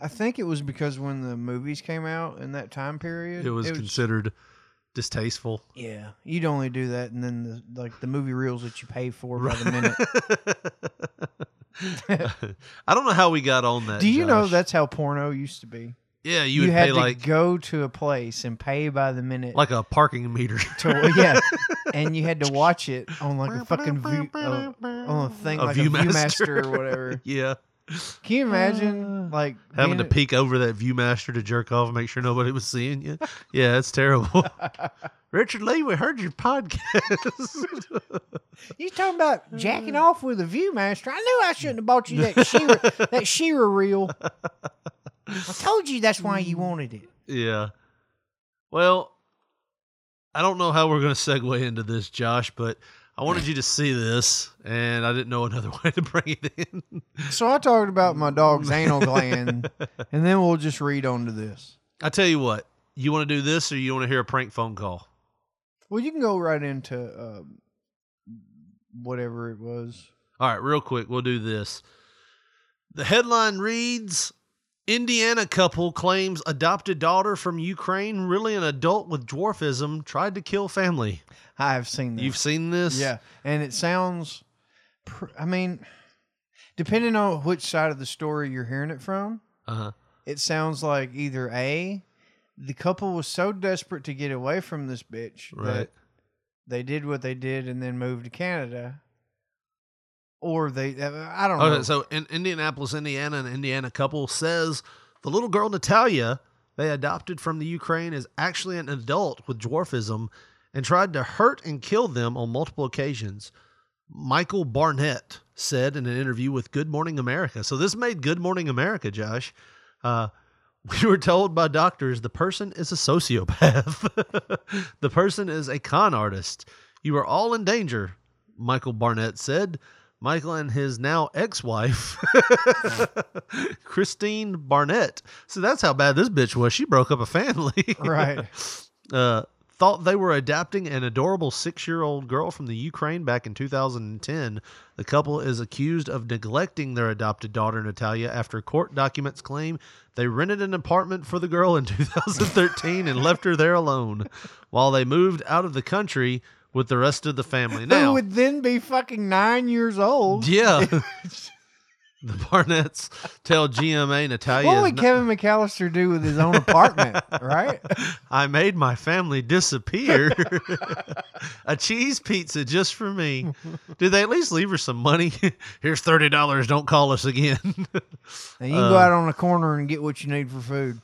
I think it was because when the movies came out in that time period, It was considered distasteful. Yeah, you'd only do that, and then the, like the movie reels that you pay for by the minute. I don't know how we got on that. Do you know that's how porno used to be? Yeah, you would had pay to like go to a place and pay by the minute, like a parking meter. to, yeah, and you had to watch it on like a fucking view, uh, on a thing A like Viewmaster. a ViewMaster or whatever. yeah. Can you imagine uh, like Having to peek over that ViewMaster to jerk off and make sure nobody was seeing you. Yeah, it's terrible. Richard Lee, we heard your podcast. You talking about jacking off with a ViewMaster? I knew I shouldn't have bought you that Shearer, that Shearer reel. I told you that's why you wanted it. yeah. Well, I don't know how we're going to segue into this, Josh, but I wanted you to see this, and I didn't know another way to bring it in. So I talked about my dog's anal gland, and then we'll just read on to this. I tell you what, you want to do this or you want to hear a prank phone call? Well, you can go right into um, whatever it was. All right, real quick, we'll do this. The headline reads Indiana couple claims adopted daughter from Ukraine, really an adult with dwarfism, tried to kill family. I have seen this. You've seen this? Yeah, and it sounds. pr- I mean, depending on which side of the story you're hearing it from, Uh huh. it sounds like either a the couple was so desperate to get away from this bitch that Right. they did what they did and then moved to Canada, or they I don't Okay, know. so in Indianapolis, Indiana, an Indiana couple says the little girl Natalia they adopted from the Ukraine is actually an adult with dwarfism and tried to hurt and kill them on multiple occasions. Michael Barnett said in an interview with Good Morning America. So this made Good Morning America, Josh. Uh, we were told by doctors the person is a sociopath. the person is a con artist. You are all in danger, Michael Barnett said. Michael and his now ex wife, Christine Barnett. So that's how bad this bitch was. She broke up a family. Right. Uh, thought they were adopting an adorable six year old girl from the Ukraine back in 2010. The couple is accused of neglecting their adopted daughter, Natalia, after court documents claim they rented an apartment for the girl in 2013 and left her there alone while they moved out of the country with the rest of the family. now. Who would then be fucking nine years old? yeah. the Barnetts tell GMA Natalia. What would Kevin McAllister do with his own apartment? right? I made my family disappear. a cheese pizza just for me. Do they at least leave her some money? Here's thirty dollars. Don't call us again. And you can go uh, out on the corner and get what you need for food.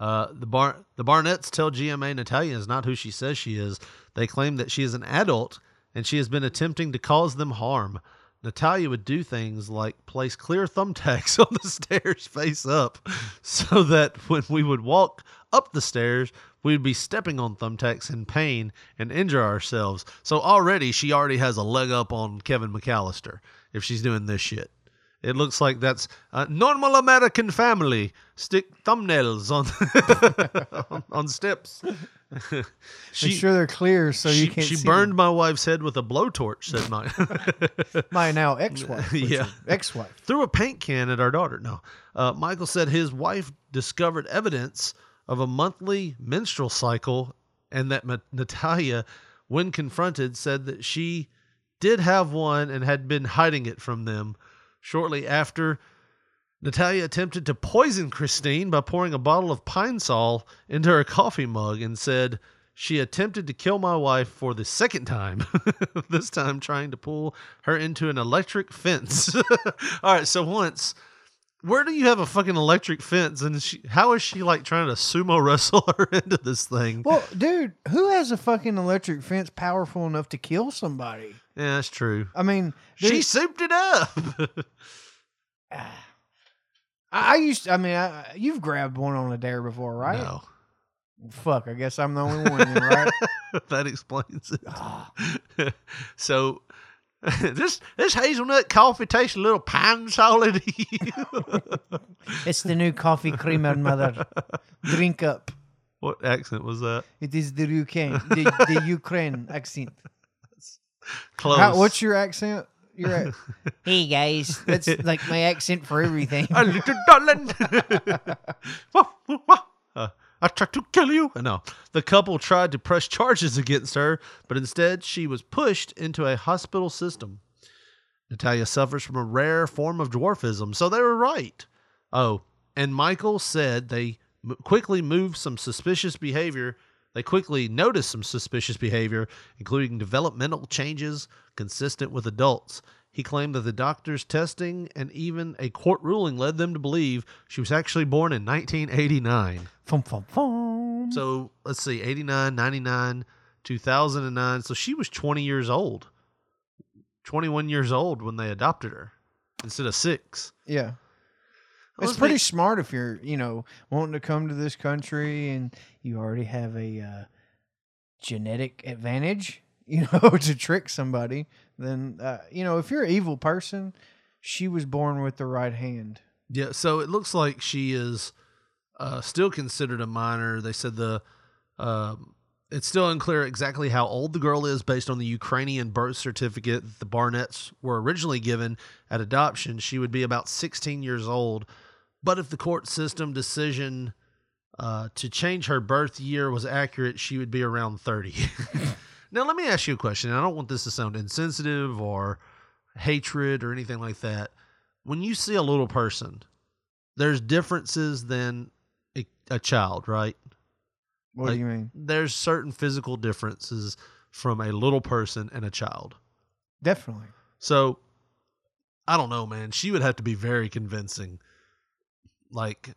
Uh, the bar the Barnetts tell GMA Natalia is not who she says she is. They claim that she is an adult and she has been attempting to cause them harm. Natalia would do things like place clear thumbtacks on the stairs face up so that when we would walk up the stairs, we'd be stepping on thumbtacks in pain and injure ourselves. So already she already has a leg up on Kevin McAllister if she's doing this shit. It looks like that's a normal American family. Stick thumbnails on on, on steps. Make sure they're clear so she, you can't She burned my wife's head with a blowtorch. Said my my now ex-wife. yeah, ex-wife. threw a paint can at our daughter. No, uh, Michael said his wife discovered evidence of a monthly menstrual cycle, and that Ma- Natalia, when confronted, said that she did have one and had been hiding it from them. Shortly after, Natalia attempted to poison Christine by pouring a bottle of Pine Sol into her coffee mug and said she attempted to kill my wife for the second time, this time trying to pull her into an electric fence. All right, so once. Where do you have a fucking electric fence? And she, how is she like trying to sumo wrestle her into this thing? Well, dude, who has a fucking electric fence powerful enough to kill somebody? Yeah, that's true. I mean, She souped it up. I I used. To, I mean, I, you've grabbed one on a dare before, right? No. Fuck. I guess I'm the only one, then, right? that explains it. Ah. so this this hazelnut coffee tastes a little pine solid. it's the new coffee creamer, mother. Drink up. what accent was that? It is the Ukraine, the, the Ukraine accent. Close. How, what's your accent? You're at, Hey guys, that's like my accent for everything. a little darling. Uh, I tried to kill you. No, the couple tried to press charges against her, but instead she was pushed into a hospital system. Natalia suffers from a rare form of dwarfism, so they were right. Oh, and Michael said they m- quickly moved some suspicious behavior. They quickly noticed some suspicious behavior, including developmental changes consistent with adults. He claimed that the doctor's testing and even a court ruling led them to believe she was actually born in 1989. Fum, fum, fum. So let's see, 89, 99, 2009. So she was 20 years old, 21 years old when they adopted her instead of six. Yeah. Let's It's pretty make- smart if you're, you know, wanting to come to this country and you already have a uh, genetic advantage, you know, to trick somebody. Then, uh, you know, if you're an evil person, she was born with the right hand. Yeah, so it looks like she is uh, still considered a minor. They said the um, it's still unclear exactly how old the girl is based on the Ukrainian birth certificate that the Barnetts were originally given at adoption. She would be about 16 years old. But if the court system decision uh, to change her birth year was accurate, she would be around 30. now, let me ask you a question. I don't want this to sound insensitive or hatred or anything like that. When you see a little person, there's differences than a, a child, right? What do you mean? There's certain physical differences from a little person and a child. Definitely. So, I don't know, man. She would have to be very convincing. Like,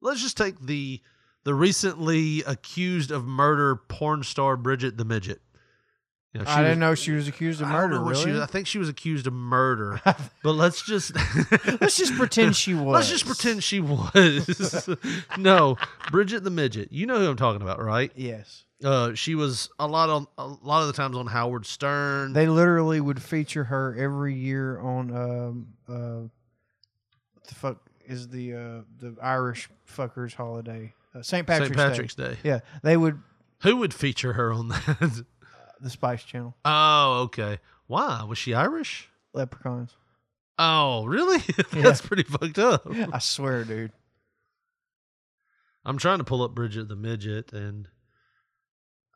let's just take the the recently accused of murder porn star Bridget the Midget. You know, I didn't know she was accused of murder. she really? was- I think she was accused of murder. but let's just Let's just pretend she was. Let's just pretend she was. no, Bridget the midget. You know who I'm talking about, right? Yes. Uh, she was a lot on a lot of the times on Howard Stern. They literally would feature her every year on um uh what the fuck is the uh the Irish fuckers holiday uh, St. Patrick's, Patrick's Day. Yeah, they would Who would feature her on that? the Spice Channel oh, okay. Why was she Irish? leprechauns. Oh, really? Yeah. That's pretty fucked up. I swear, dude. I'm trying to pull up Bridget the midget, and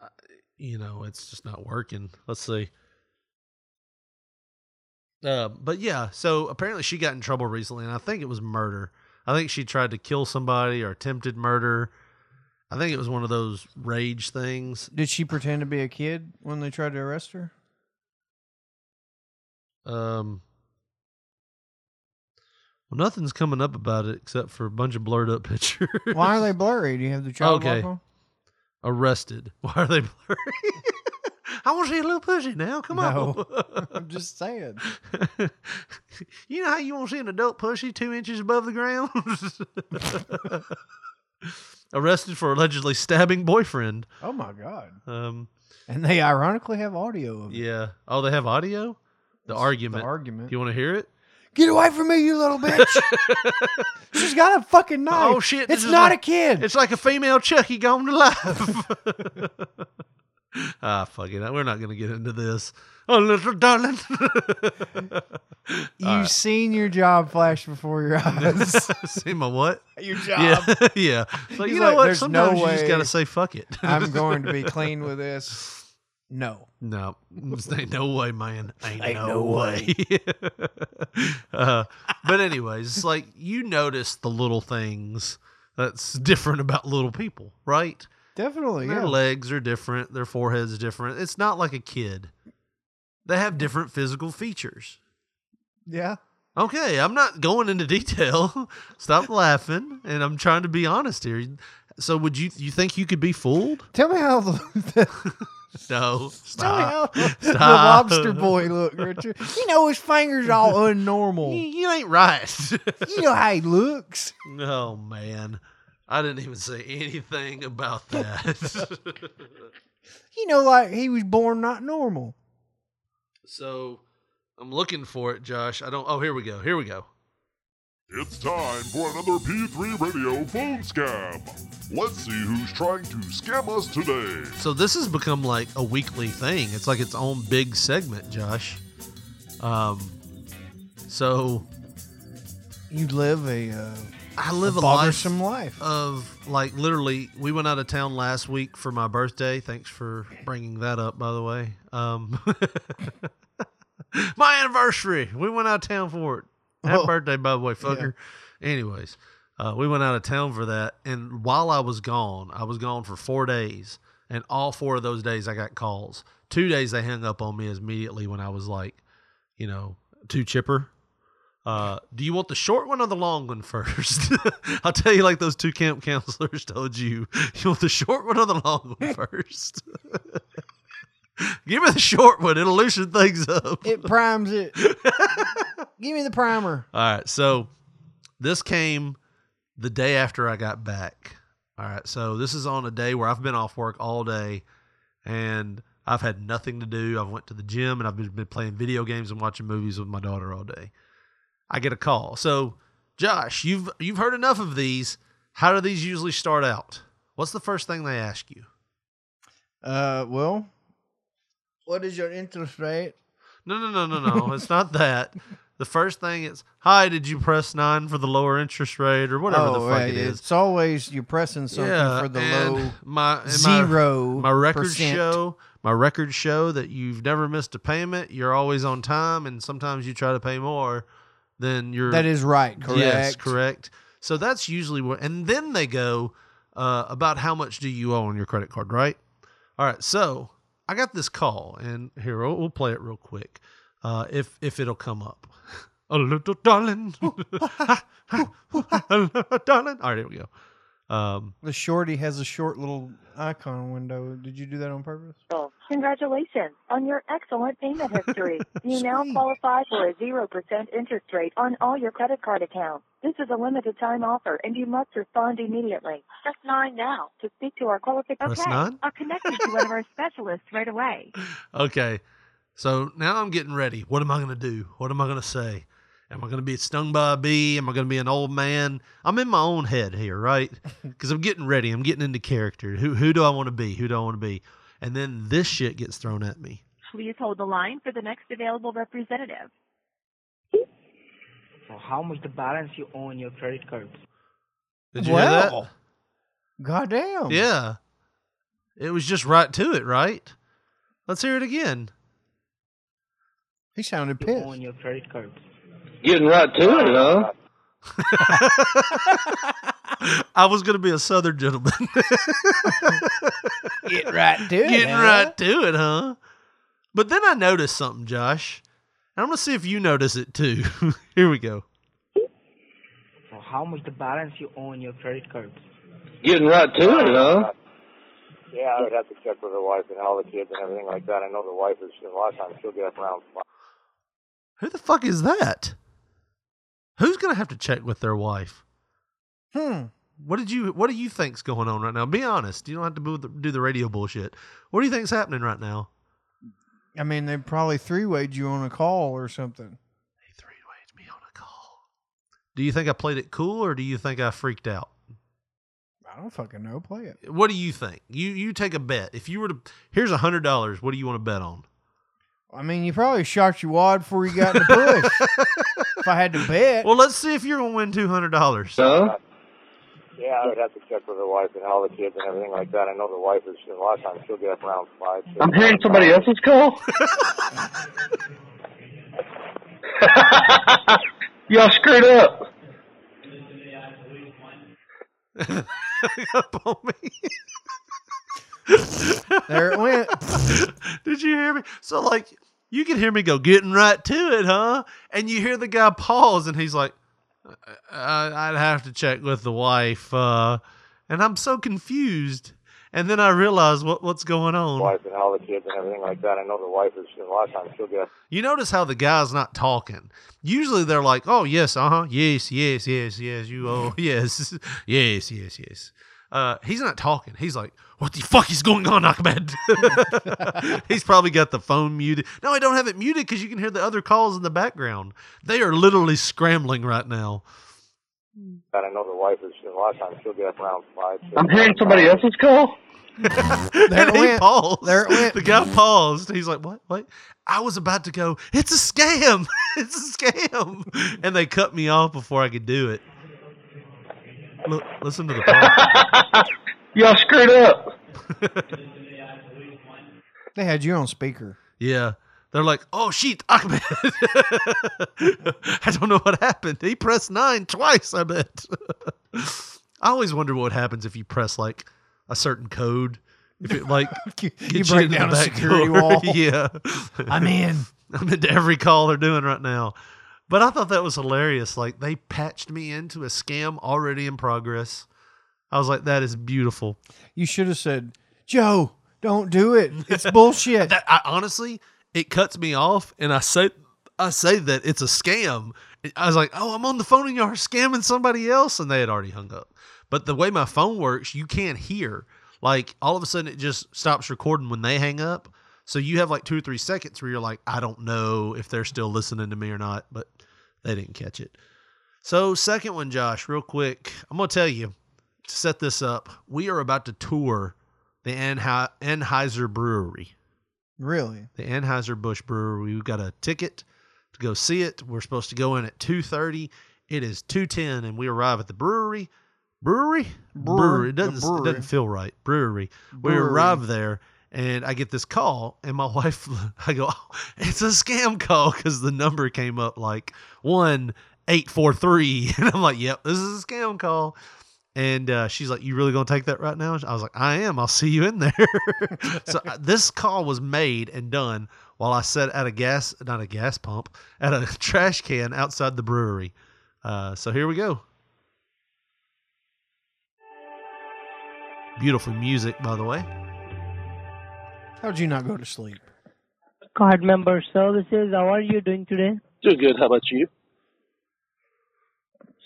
uh, you know it's just not working. Let's see. Uh, but yeah, so apparently she got in trouble recently, and I think it was murder. I think she tried to kill somebody or attempted murder. I think it was one of those rage things. Did she pretend to be a kid when they tried to arrest her? Um, well, nothing's coming up about it except for a bunch of blurred up pictures. Why are they blurry? Do you have the child Okay. arrested? Why are they blurry? I want to see a little pussy now. Come No. on. I'm just saying. you know how you want to see an adult pussy two inches above the ground? Arrested for allegedly stabbing boyfriend. Oh my god! Um, And they ironically have audio of it. yeah. Oh, they have audio. The argument. The argument. You want to hear it? Get away from me, you little bitch! She's got a fucking knife. Oh shit! It's not like- a kid. It's like a female Chucky gone to life. Ah, fuck it. We're not gonna get into this. Oh, little darling. You've seen your job flash before your eyes. See my what? Your job. yeah. yeah. So He's you know like, what? "There's no Sometimes you just gotta say fuck it. I'm going to be clean with this. No. No, ain't no way, man. Ain't, Ain't no, no way. uh, but anyways, it's like you notice the little things that's different about little people, right? Definitely, Their yeah. legs are different. Their forehead's different. It's not like a kid. They have different physical features. Yeah. Okay, I'm not going into detail. Stop laughing, and I'm trying to be honest here. So, would you you think you could be fooled? Tell me how the, No, tell me how stop. the, the lobster boy looked, Richard. You know his fingers all unnormal. You ain't right. You know how he looks. Oh man, I didn't even say anything about that. You know, like he was born not normal. so, I'm looking for it, Josh. I don't. Oh, here we go. Here we go. It's time for another P3 Radio phone scam. Let's see who's trying to scam us today. So this has become like a weekly thing. It's like its own big segment, Josh. Um, so You live a. Uh, I live a a, life life. of like literally. We went out of town last week for my birthday. Thanks for bringing that up, by the way. Um, my anniversary. We went out of town for it. Happy Oh. birthday, by the way, fucker. Anyways, uh, we went out of town for that, and while I was gone, I was gone for four days, and all four of those days I got calls. Two days they hung up on me immediately when I was like, you know, too chipper. Uh, do you want the short one or the long one first? I'll tell you like those two camp counselors told you. You want the short one or the long one first? Give me the short one. It'll loosen things up. It primes it. Give me the primer. All right. So this came the day after I got back. All right. So this is on a day where I've been off work all day and I've had nothing to do. I've went to the gym and I've been, been playing video games and watching movies with my daughter all day. I get a call. So Josh, you've you've heard enough of these. How do these usually start out? What's the first thing they ask you? Uh, well, what is your interest rate? No, no, no, no, no. it's not that. The first thing is, hi, did you press nine for the lower interest rate or whatever the fuck right, it is? Oh, It's always you're pressing something for the and low my and my- zero. My, records percent. show my records show that you've never missed a payment. You're always on time, and sometimes you try to pay more than you're. That is right, Yes, correct. correct. So that's usually what, and then they go uh, about how much do you owe on your credit card, right? All right, so I got this call, and here we'll, we'll play it real quick, uh, if if it'll come up. A little darling, a little darling. All right, here we go. Um, The shorty has a short little icon window. Did you do that on purpose? Oh congratulations on your excellent payment history. you now qualify for a 0% interest rate on all your credit card accounts. This is a limited time offer and you must respond immediately. Press 9 now to speak to our qualification. Press nine? I'll connect you to one of our specialists right away. Okay. So now I'm getting ready. What am I going to do? What am I going to say? Am I going to be stung by a bee? Am I going to be an old man? I'm in my own head here, right? Because I'm getting ready. I'm getting into character. Who who do I want to be? Who do I want to be? And then this shit gets thrown at me. Please hold the line for the next available representative. So how much the balance you owe on your credit cards? Did you hear that? Goddamn. Yeah. It was just right to it, right? Let's hear it again. He sounded pissed. owe on your credit cards. Getting right to it, huh? I was going to be a southern gentleman. Get right to it. Getting huh? right to it, huh? But then I noticed something, Josh. And I'm going to see if you notice it too. Here we go. So how much the balance you owe on your credit cards? Getting right to it, huh? Yeah, I would have to check with the wife and all the kids and everything like that. I know the wife is a lot of times she'll get up around five. Who the fuck is that? Who's going to have to check with their wife? Hmm. What did you what do you think's going on right now? Be honest. You don't have to do the, radio bullshit. What do you think's happening right now? I mean, they probably three wayed you on a call or something. They three wayed me on a call. Do you think I played it cool or do you think I freaked out? I don't fucking know. Play it. What do you think? You you take a bet. If you were to here's a hundred dollars, what do you want to bet on? I mean, you probably shot your wad before you got in the bush. if I had to bet. Well, let's see if you're gonna win two hundred dollars. Yeah, I would have to check with the wife and all the kids and everything like that. I know the wife is a lot of times she'll get up around five. six, I'm hearing somebody five. else's call. Y'all screwed up. up on me. there it went. Did you hear me? So like you can hear me go getting right to it, huh? And you hear the guy pause, and he's like, I- "I'd have to check with the wife," uh, and I'm so confused. And then I realize what what's going on. Wife and all the kids and everything like that. I know the wife is a lot of times she'll get. You notice how the guy's not talking. Usually they're like, "Oh yes, uh huh, yes, yes, yes, yes, you oh yes, yes, yes, yes." Uh, he's not talking. He's like, "What the fuck is going on, Ahmed?" he's probably got the phone muted. No, I don't have it muted because you can hear the other calls in the background. They are literally scrambling right now. That I know the wife is a lot of times she'll get up around five. six, I'm hearing somebody five. else's call. There it and he went. paused. There it went. The guy paused. He's like, "What? What?" I was about to go. It's a scam. It's a scam. And they cut me off before I could do it. Look, listen to the pause. Y'all screwed up. They had you on speaker. Yeah. They're like, oh shit, Ahmed. I don't know what happened. He pressed nine twice, I bet. I always wonder what happens if you press like a certain code. If it like you break into down the a security door. wall. yeah. I'm in. I'm into every call they're doing right now. But I thought that was hilarious. Like they patched me into a scam already in progress. I was like, that is beautiful. You should have said, Joe, don't do it. It's bullshit. That I, honestly, it cuts me off, and I say, I say that it's a scam. I was like, oh, I'm on the phone and y'all are scamming somebody else, and they had already hung up. But the way my phone works, you can't hear. Like all of a sudden, it just stops recording when they hang up. So you have like two or three seconds where you're like, I don't know if they're still listening to me or not, but they didn't catch it. So second one, Josh, real quick, I'm gonna tell you to set this up. We are about to tour the Anhe- Anheuser Brewery Really? the Anheuser Busch Brewery. We've got a ticket to go see it. We're supposed to go in at two thirty. It is two ten, and we arrive at the brewery. Brewery, Brewery, It doesn't. It doesn't feel right. Brewery. We arrive there, and I get this call, and my wife. I go, oh, it's a scam call because the number came up like one eight four three, and I'm like, yep, this is a scam call. And uh, she's like, "You really gonna take that right now?" I was like, "I am. I'll see you in there." so uh, this call was made and done while I sat at a gas, not a gas pump, at a trash can outside the brewery. Uh, so here we go. Beautiful music, by the way. How'd you not go to sleep? Card member services, how are you doing today? Doing good. How about you?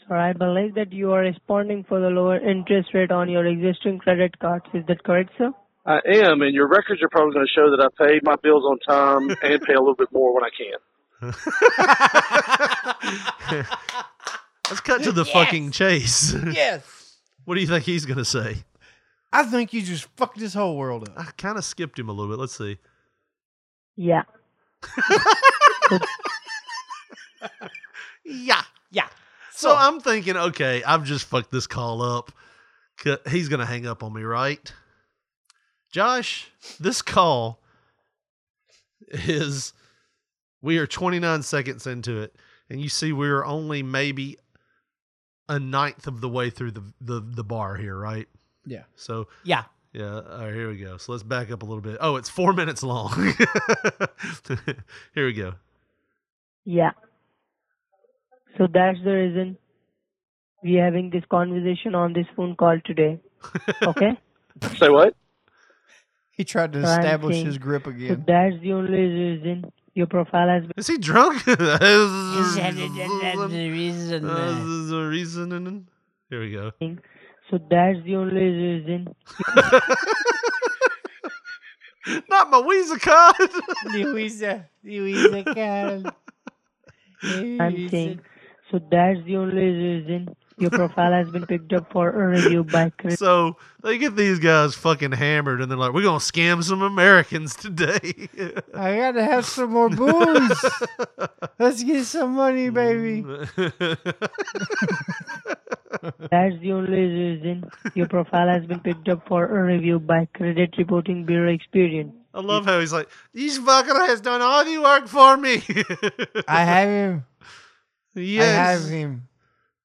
Sir, I believe that you are responding for the lower interest rate on your existing credit cards. Is that correct, sir? I am, and your records are probably going to show that I paid my bills on time and pay a little bit more when I can. Let's cut to the Yes. fucking chase. Yes. what do you think he's gonna say? I think you just fucked this whole world up. I kind of skipped him a little bit. Let's see. Yeah. Yeah. Yeah. So I'm thinking, okay, I've just fucked this call up. He's going to hang up on me, right? Josh, this call is, we are 29 seconds into it. And you see, we're only maybe a ninth of the way through the, the, the bar here, right? Yeah. So, Yeah. yeah. All right, here we go. So let's back up a little bit. Oh, it's four minutes long. here we go. Yeah. So that's the reason we're having this conversation on this phone call today. Okay? Say what? He tried to So establish saying- his grip So again. that's the only reason your profile has been. Is he drunk? Is that the reason? This is a reason. Here we go. So that's the only reason. Not my Weezer card. Louisa, Louisa Carol. I'm saying. So that's the only reason your profile has been picked up for a review by Chris. So they get these guys fucking hammered, and they're like, "We're gonna scam some Americans today." I gotta have some more booze. Let's get some money, baby. That's the only reason your profile has been picked up for a review by Credit Reporting Bureau Experience. I love how he's like, "These fucker has done all the work for me." I have him. Yes. I have him.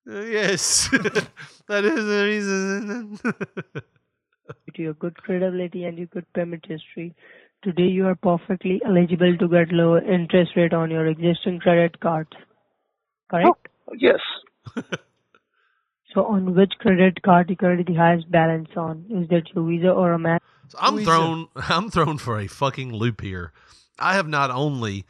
Uh, yes, that is the reason. Due to your good credibility and your good payment history, today you are perfectly eligible to get lower interest rate on your existing credit cards. Correct? Yes. So on which credit card you carry the highest balance on? Is that your Visa or a Master? So I'm thrown. I'm thrown for a fucking loop here. I have not only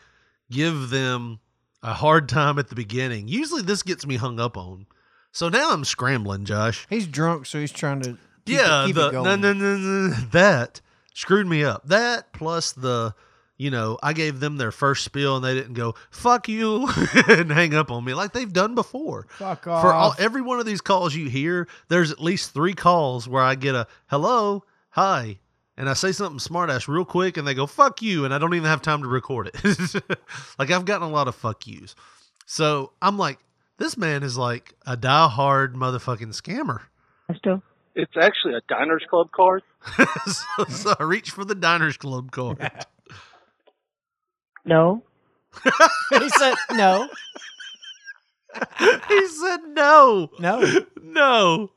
give them a hard time at the beginning. Usually this gets me hung up on. So now I'm scrambling, Josh. He's drunk, so he's trying to. Keep yeah, it, keep the it going. no, no, no, no, that screwed me up. That plus the, you know, I gave them their first spiel and they didn't go fuck you and hang up on me like they've done before. Fuck off. For all, every one of these calls you hear, there's at least three calls where I get a hello hi, and I say something smart ass real quick, and they go fuck you, and I don't even have time to record it. like I've gotten a lot of fuck yous. So I'm like, this man is like a die hard motherfucking scammer. Master. It's actually a Diners Club card. so, so I reach for the Diners Club card. No. he said no. he said no. No. No.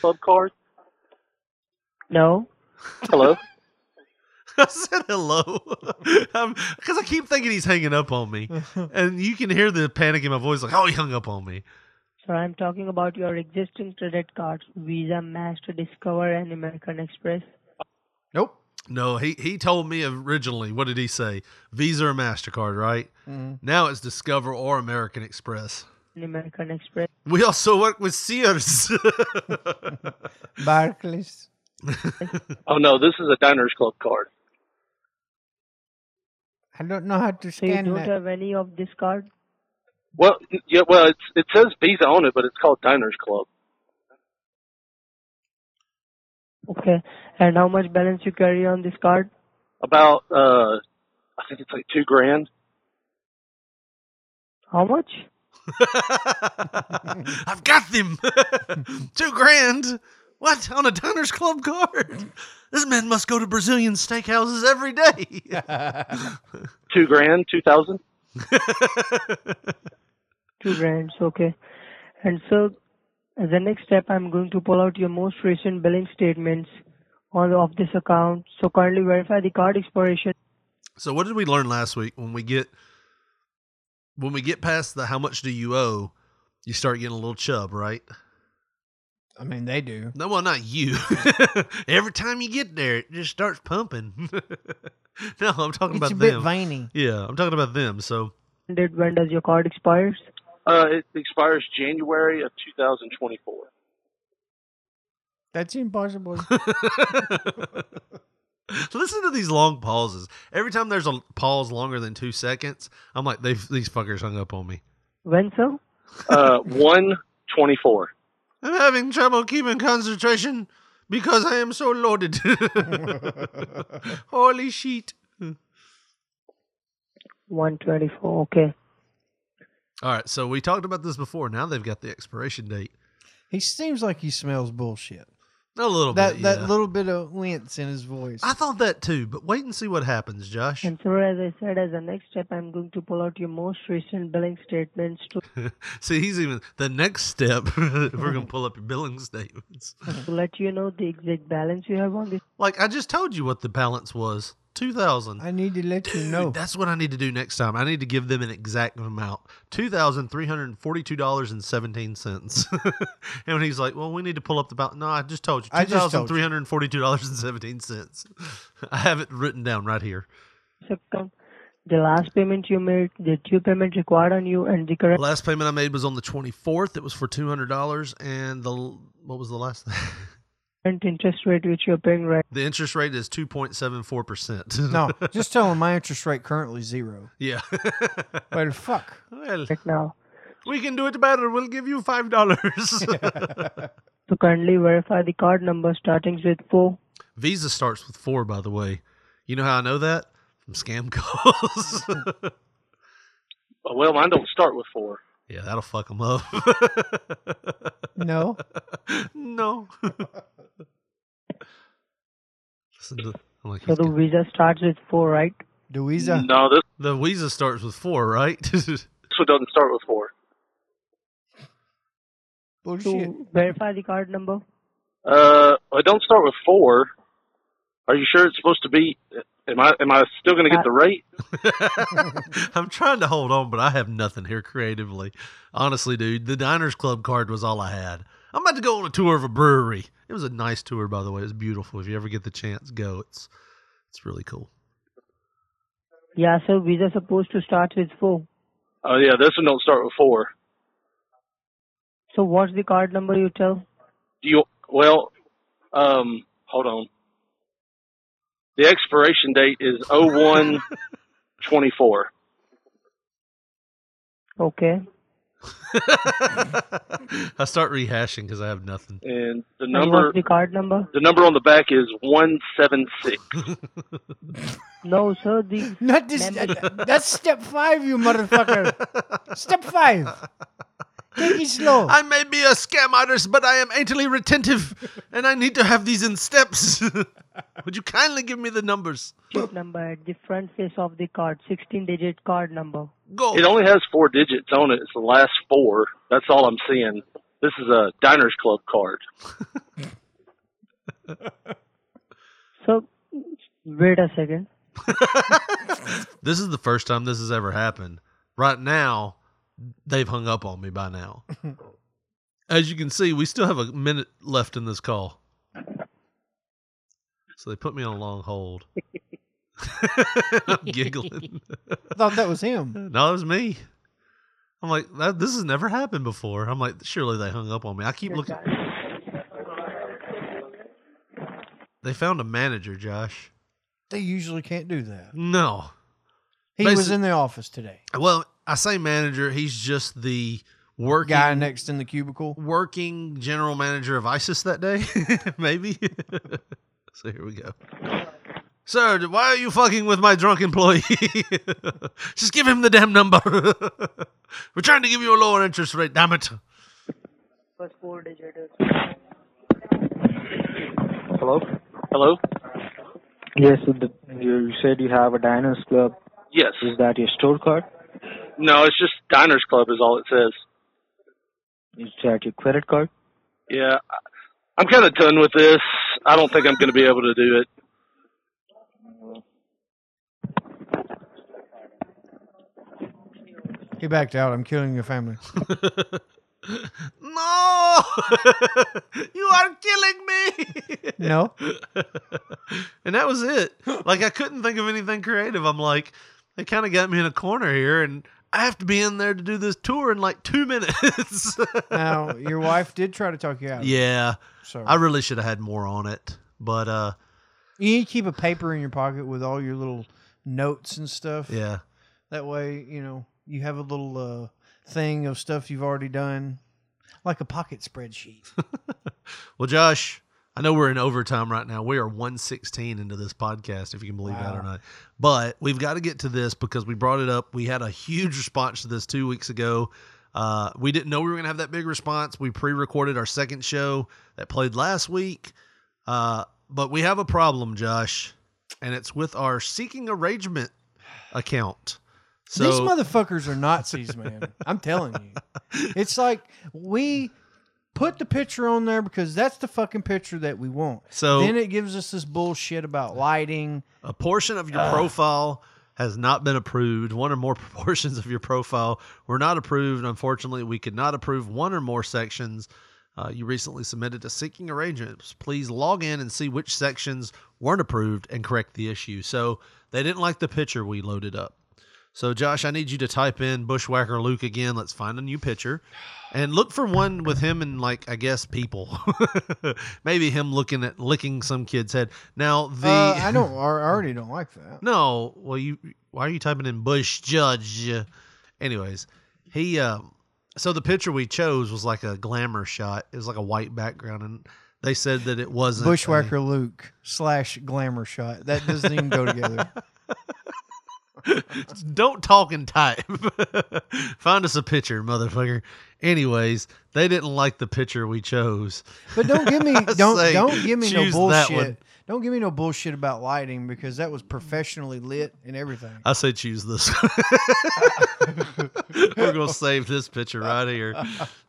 Club card. No. Hello. I said hello um, because I keep thinking he's hanging up on me, and you can hear the panic in my voice, like, "Oh, he hung up on me." Sir, I'm talking about your existing credit cards, Visa, Master, Discover, and American Express. Nope. No, he he told me originally. What did he say? Visa or Mastercard, right? Mhm. Now it's Discover or American Express. American Express. We also work with Sears. Barclays. Oh no, this is a Diners Club card. I don't know how to So you don't that. have any of this card? Well, yeah, well, it's, it says Visa on it, but it's called Diners Club. Okay. And how much balance you carry on this card? About, uh, I think it's like two grand. How much? I've got them. Two grand. What on a Diners Club card? This man must go to Brazilian steakhouses every day. Two grand, two thousand. Two grand. Okay. And so, as the next step, I'm going to pull out your most recent billing statements on of this account. So kindly verify the card expiration. So what did we learn last week when we get when we get past the how much do you owe, you start getting a little chub, right? I mean, they do. No, well, not you. Every time you get there, it just starts pumping. no, I'm talking It's about a bit veiny. Yeah, I'm talking about them. So when does your card expires? Uh, it expires January of 2024. That's impossible. listen to these long pauses. Every time there's a pause longer than two seconds, I'm like, they these fuckers hung up on me. When, sir? Uh, one twenty-four. I'm having trouble keeping concentration because I am so loaded. Holy shit. 124. Okay. All right, so we talked about this before. Now they've got the expiration date. he seems like he smells bullshit. A little that bit. that yeah. little bit of wince in his voice. I thought that too, but wait and see what happens, Josh. And so, as I said, as the next step, I'm going to pull out your most recent billing statements to, see, he's even the next step. we're gonna pull up your billing statements. to let you know the exact balance you have on this. Like I just told you what the balance was. Two thousand. I need to let you know. That's what I need to do next time. I need to give them an exact amount. Two thousand three hundred forty-two dollars and seventeen cents. and when he's like, "Well, we need to pull up the balance," no, I just told you I two just told thousand you. three hundred forty-two dollars and seventeen cents. I have it written down right here. account. The last payment you made, the two payments required on you, and the correct Last payment I made was on the twenty-fourth. It was for two hundred dollars, and the what was the last? interest rate which you're paying right. the interest rate is two point seven four percent. no, just tell him my interest rate currently zero. Yeah. Well, fuck. Well, right now. we can do it better. We'll give you five dollars. So kindly verify the card number starting with four. Visa starts with four, by the way. You know how I know that? From scam calls. Well, mine don't start with four. Yeah, that'll fuck them up. No. no. Listen to, I'm like, So the visa starts with four, right? The Visa. No, this the Visa starts with four, right? this one doesn't start with four. Bullshit. So verify the card number. Uh, it don't start with four. Are you sure it's supposed to be? Am I am I still going to get the rate? I'm trying to hold on, but I have nothing here creatively. Honestly, dude, the Diners Club card was all I had. I'm about to go on a tour of a brewery. It was a nice tour, by the way. It's beautiful. If you ever get the chance, go. It's it's really cool. Yeah, so visa supposed to start with four. Oh yeah, this one don't start with four. So what's the card number you tell? Do you? Well, um, hold on. The expiration date is oh one twenty four. Okay. I start rehashing because I have nothing. And the number the card number? the number on the back is one seven six. No, sir. The Not this. uh, that's step five, you motherfucker. step five. Take it slow. I may be a scam artist, but I am anally retentive, and I need to have these in steps. Would you kindly give me the numbers? chip number at the front face of the card, 16-digit card number. Go. It only has four digits on it. It's the last four. That's all I'm seeing. This is a Diners Club card. So, wait a second. This is the first time this has ever happened. Right now, they've hung up on me by now. As you can see, we still have a minute left in this call. So they put me on a long hold. I'm giggling. I thought that was him. No, it was me. I'm like, that, this has never happened before. I'm like, surely they hung up on me. I keep looking. They found a manager, Josh. They usually can't do that. No. He was in the office today. Well, I say manager. He's just the working Guy next in the cubicle. working general manager of ISIS that day, maybe. so here we go. Sir, why are you fucking with my drunk employee? Just give him the damn number. We're trying to give you a lower interest rate, damn it. First four digit. Hello? Hello? Yes, the, you said you have a Diners Club. Yes. Is that your store card? No, it's just Diners Club is all it says. Is that your credit card? Yeah. I- I'm kind of done with this. I don't think I'm going to be able to do it. He backed out. I'm killing your family. No! you are killing me! No. and that was it. Like, I couldn't think of anything creative. I'm like, they kind of got me in a corner here, and I have to be in there to do this tour in like two minutes. now, your wife did try to talk you out. Yeah. So I really should have had more on it. But uh you need to keep a paper in your pocket with all your little notes and stuff. yeah. That way, you know, you have a little uh, thing of stuff you've already done, like a pocket spreadsheet. Well, Josh, I know we're in overtime right now. We are 116 into this podcast, if you can believe that or not. But we've got to get to this because we brought it up. We had a huge response to this two weeks ago. Uh, we didn't know we were going to have that big response. We pre recorded our second show that played last week. Uh, but we have a problem, Josh, and it's with our seeking arrangement account. So These motherfuckers are Nazis, man. I'm telling you. It's like we put the picture on there because that's the fucking picture that we want. So- then it gives us this bullshit about lighting. a portion of your Ugh. profile has not been approved. One or more portions of your profile were not approved. Unfortunately, we could not approve one or more sections. Uh, you recently submitted to seeking arrangements. Please log in and see which sections weren't approved and correct the issue. So they didn't like the picture we loaded up. So Josh, I need you to type in Bushwhacker Luke again. Let's find a new picture, and look for one with him and like I guess people. Maybe him looking at licking some kid's head. Now the Uh, I don't. I already don't like that. no, well, you why are you typing in Bush Judge? Anyways, he uh, so the picture we chose was like a glamour shot. It was like a white background, and they said that it wasn't a- Bushwhacker Luke slash glamour shot. That doesn't even go together. Don't talk and type. Find us a picture, motherfucker. Anyways, they didn't like the picture we chose. But don't give me don't don't give me no choose that one. bullshit. Don't give me no bullshit about lighting because that was professionally lit and everything. I say choose this. We're gonna save this picture right here.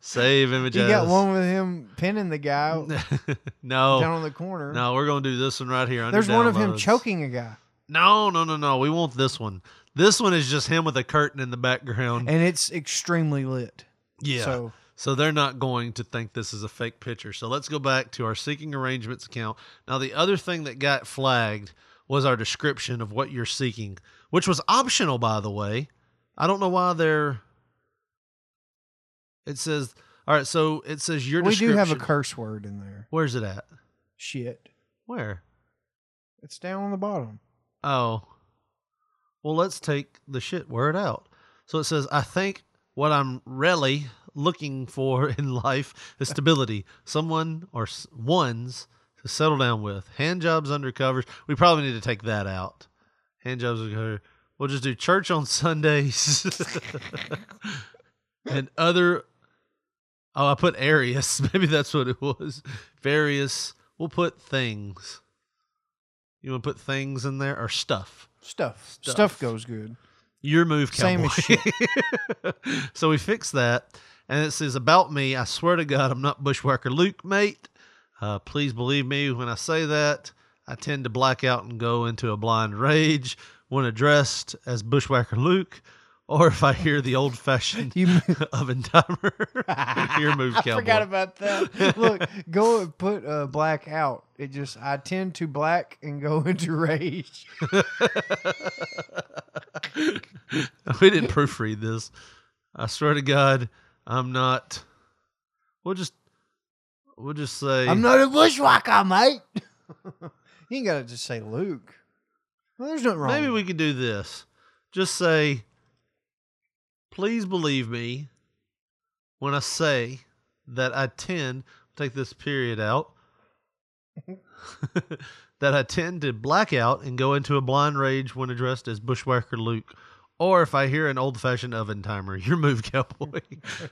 Save image. You got one with him pinning the guy No, down on the corner. No, we're gonna do this one right here. There's one of him choking a guy, No, no, no, no. We want this one. This one is just him with a curtain in the background. and it's extremely lit. Yeah. So So they're not going to think this is a fake picture. So let's go back to our seeking arrangements account. Now, the other thing that got flagged was our description of what you're seeking, which was optional, by the way. I don't know why they're. It says, all right, so it says your we do have a curse word in there. Where's it at? Shit. Where? It's down on the bottom. Oh. Well, let's take the shit word out. So it says, I think What I'm really looking for in life is stability. Someone or ones to settle down with. Hand jobs under covers. We probably need to take that out. Hand jobs under We'll just do church on Sundays and other. Oh, I put Arius. Maybe that's what it was. Various. We'll put things. You want to put things in there or stuff? Stuff. Stuff, goes good. Your move, Same cowboy. as so we fixed that, and it says about me. I swear to God, I'm not Bushwhacker Luke, mate. Uh, please believe me when I say that. I tend to black out and go into a blind rage when addressed as Bushwhacker Luke, or if I hear the old-fashioned oven timer. Your move, I cowboy. forgot about that. Look, go and put uh, black out. It just I tend to black and go into rage. we didn't proofread this. I swear to God, I'm not. We'll just, we'll just say I'm not a bushwhacker, mate. you ain't gotta just say Luke. Well, there's nothing wrong. Maybe we could do this. Just say, please believe me when I say that I tend take this period out. that I tend to black out and go into a blind rage when addressed as Bushwhacker Luke, or if I hear an old fashioned oven timer. Your move, cowboy.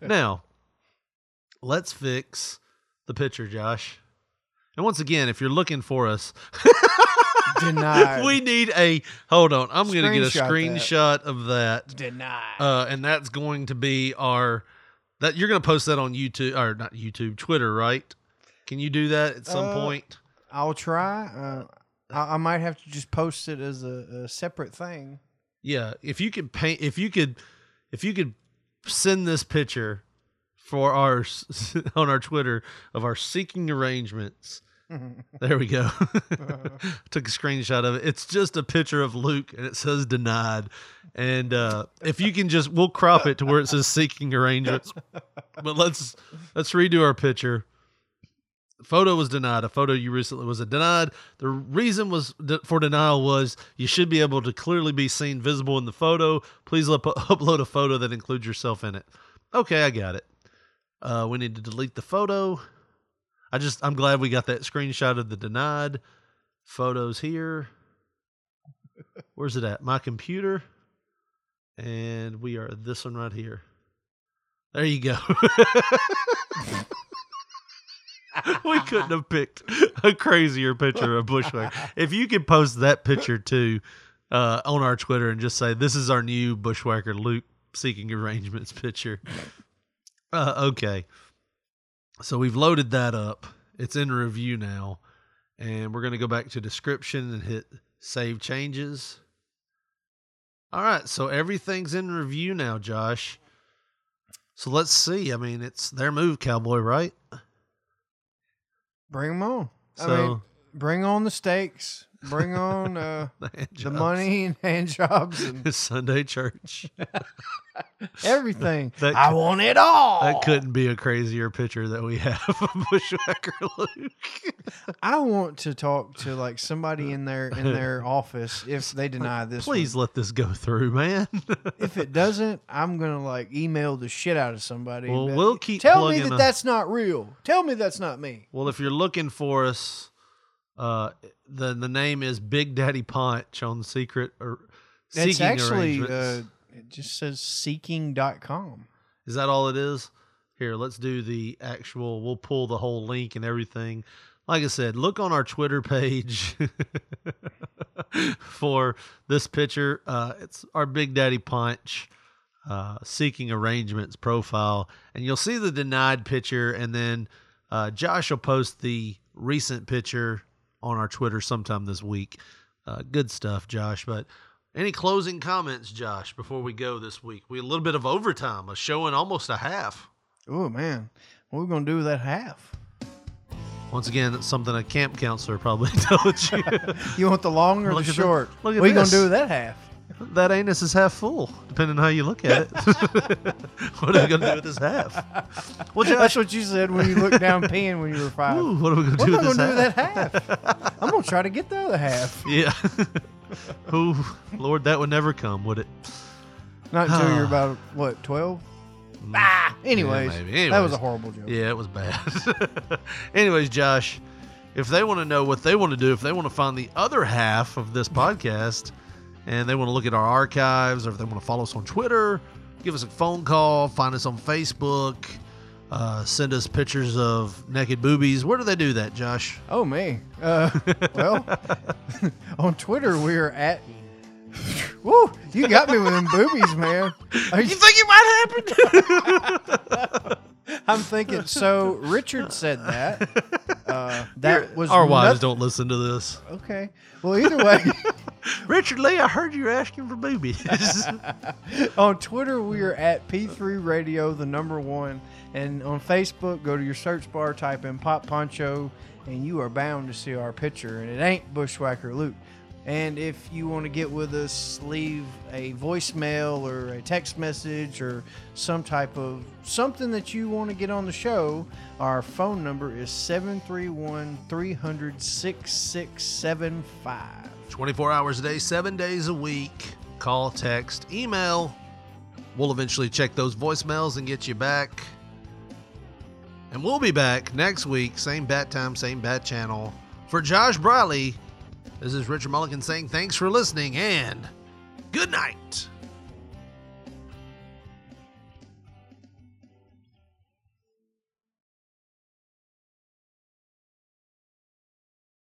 now, let's fix the picture, Josh. And once again, if you're looking for us, Denied. we need a hold on. I'm going to get a Screenshot that. of that. Denied. Uh, and that's going to be our that you're going to post that on YouTube or not YouTube, Twitter, right? Can you do that at some Uh, point? I'll try. Uh, I, I might have to just post it as a, a separate thing. Yeah, if you could paint, if you could, if you could send this picture for our on our Twitter of our seeking arrangements. There we go. Took a screenshot of it. It's just a picture of Luke and it says denied. And uh, if you can just we'll crop it to where it says seeking arrangements. But let's let's redo our picture. Photo was denied. A photo you recently was denied. The reason was for denial was you should be able to clearly be seen visible in the photo. Please up, upload a photo that includes yourself in it. Okay, I got it. Uh, we need to delete the photo. I just I'm glad we got that screenshot of the denied photos here. Where's it at? My computer. And we are this one right here. There you go. we couldn't have picked a crazier picture of Bushwhacker. If you could post that picture too uh, on our Twitter and just say this is our new Bushwhacker Luke seeking arrangements picture. Uh, okay. So we've loaded that up. It's in review now. And we're going to go back to description and hit save changes. All right. So everything's in review now, Josh. So let's see. I mean, it's their move, Cowboy, right? Bring them on. I So- mean, bring on the steaks. Bring on uh, The hand the jobs. money and hand jobs and Sunday church. everything. That I cou- want it all. That couldn't be a crazier picture that we have of Bushwhacker Luke. I want to talk to like somebody in their in their office if they deny this. Please one. let this go through, man. If it doesn't, I'm gonna like email the shit out of somebody. Well, we'll keep Tell me that a- that's not real. Tell me that's not me. well, if you're looking for us, uh, the the name is Big Daddy Punch on Secret or It's Seeking actually uh, it just says seeking.com. Is that all it is? Here, let's do the actual. We'll pull the whole link and everything. Like I said, look on our Twitter page for this picture. Uh, it's our Big Daddy Punch uh, seeking arrangements profile, and you'll see the denied picture, and then uh, Josh will post the recent picture on our Twitter sometime this week. Uh, good stuff, Josh. But any closing comments, Josh, before we go this week? We a little bit of overtime, a show and almost a half. Oh man, what are we gonna do with that half? Once again, something a camp counselor probably told you. You want the long or Look the short? look at what are you gonna do with that half? That anus is half full, depending on how you look at it. what are we gonna do with this half? Well, Josh, That's what you said when you looked down peeing when you were five. Ooh, what are we gonna What do with this with that half? I'm gonna try to get the other half. yeah. Ooh, Lord, that would never come, would it? Not until you're about what twelve. Ah, anyways, Yeah, maybe. that was a horrible joke. Yeah, it was bad. Anyways, Josh, if they want to know what they want to do, if they want to find the other half of this podcast and they want to look at our archives or if they want to follow us on Twitter, give us a phone call, find us on Facebook, uh, send us pictures of naked boobies. Where do they do that, Josh? Oh me. Uh, well, on Twitter we are at. Woo! You got me with them boobies, man. Are You think it might happen? I'm thinking. So Richard said that. Uh, that was Our wives noth- don't listen to this. Okay. Well, either way, Richard Lee, I heard you were asking for boobies. on Twitter we are at P3 Radio, the number one, and on Facebook go to your search bar, type in Pop Poncho, and you are bound to see our picture, and it ain't Bushwhacker Luke. And if you want to get with us, leave a voicemail or a text message or some type of something that you want to get on the show. Our phone number is 731 300 6675. 24 hours a day, seven days a week. Call, text, email. We'll eventually check those voicemails and get you back. And we'll be back next week, same bat time, same bat channel. For Josh Briley, this is Richard Mulligan saying thanks for listening and good night.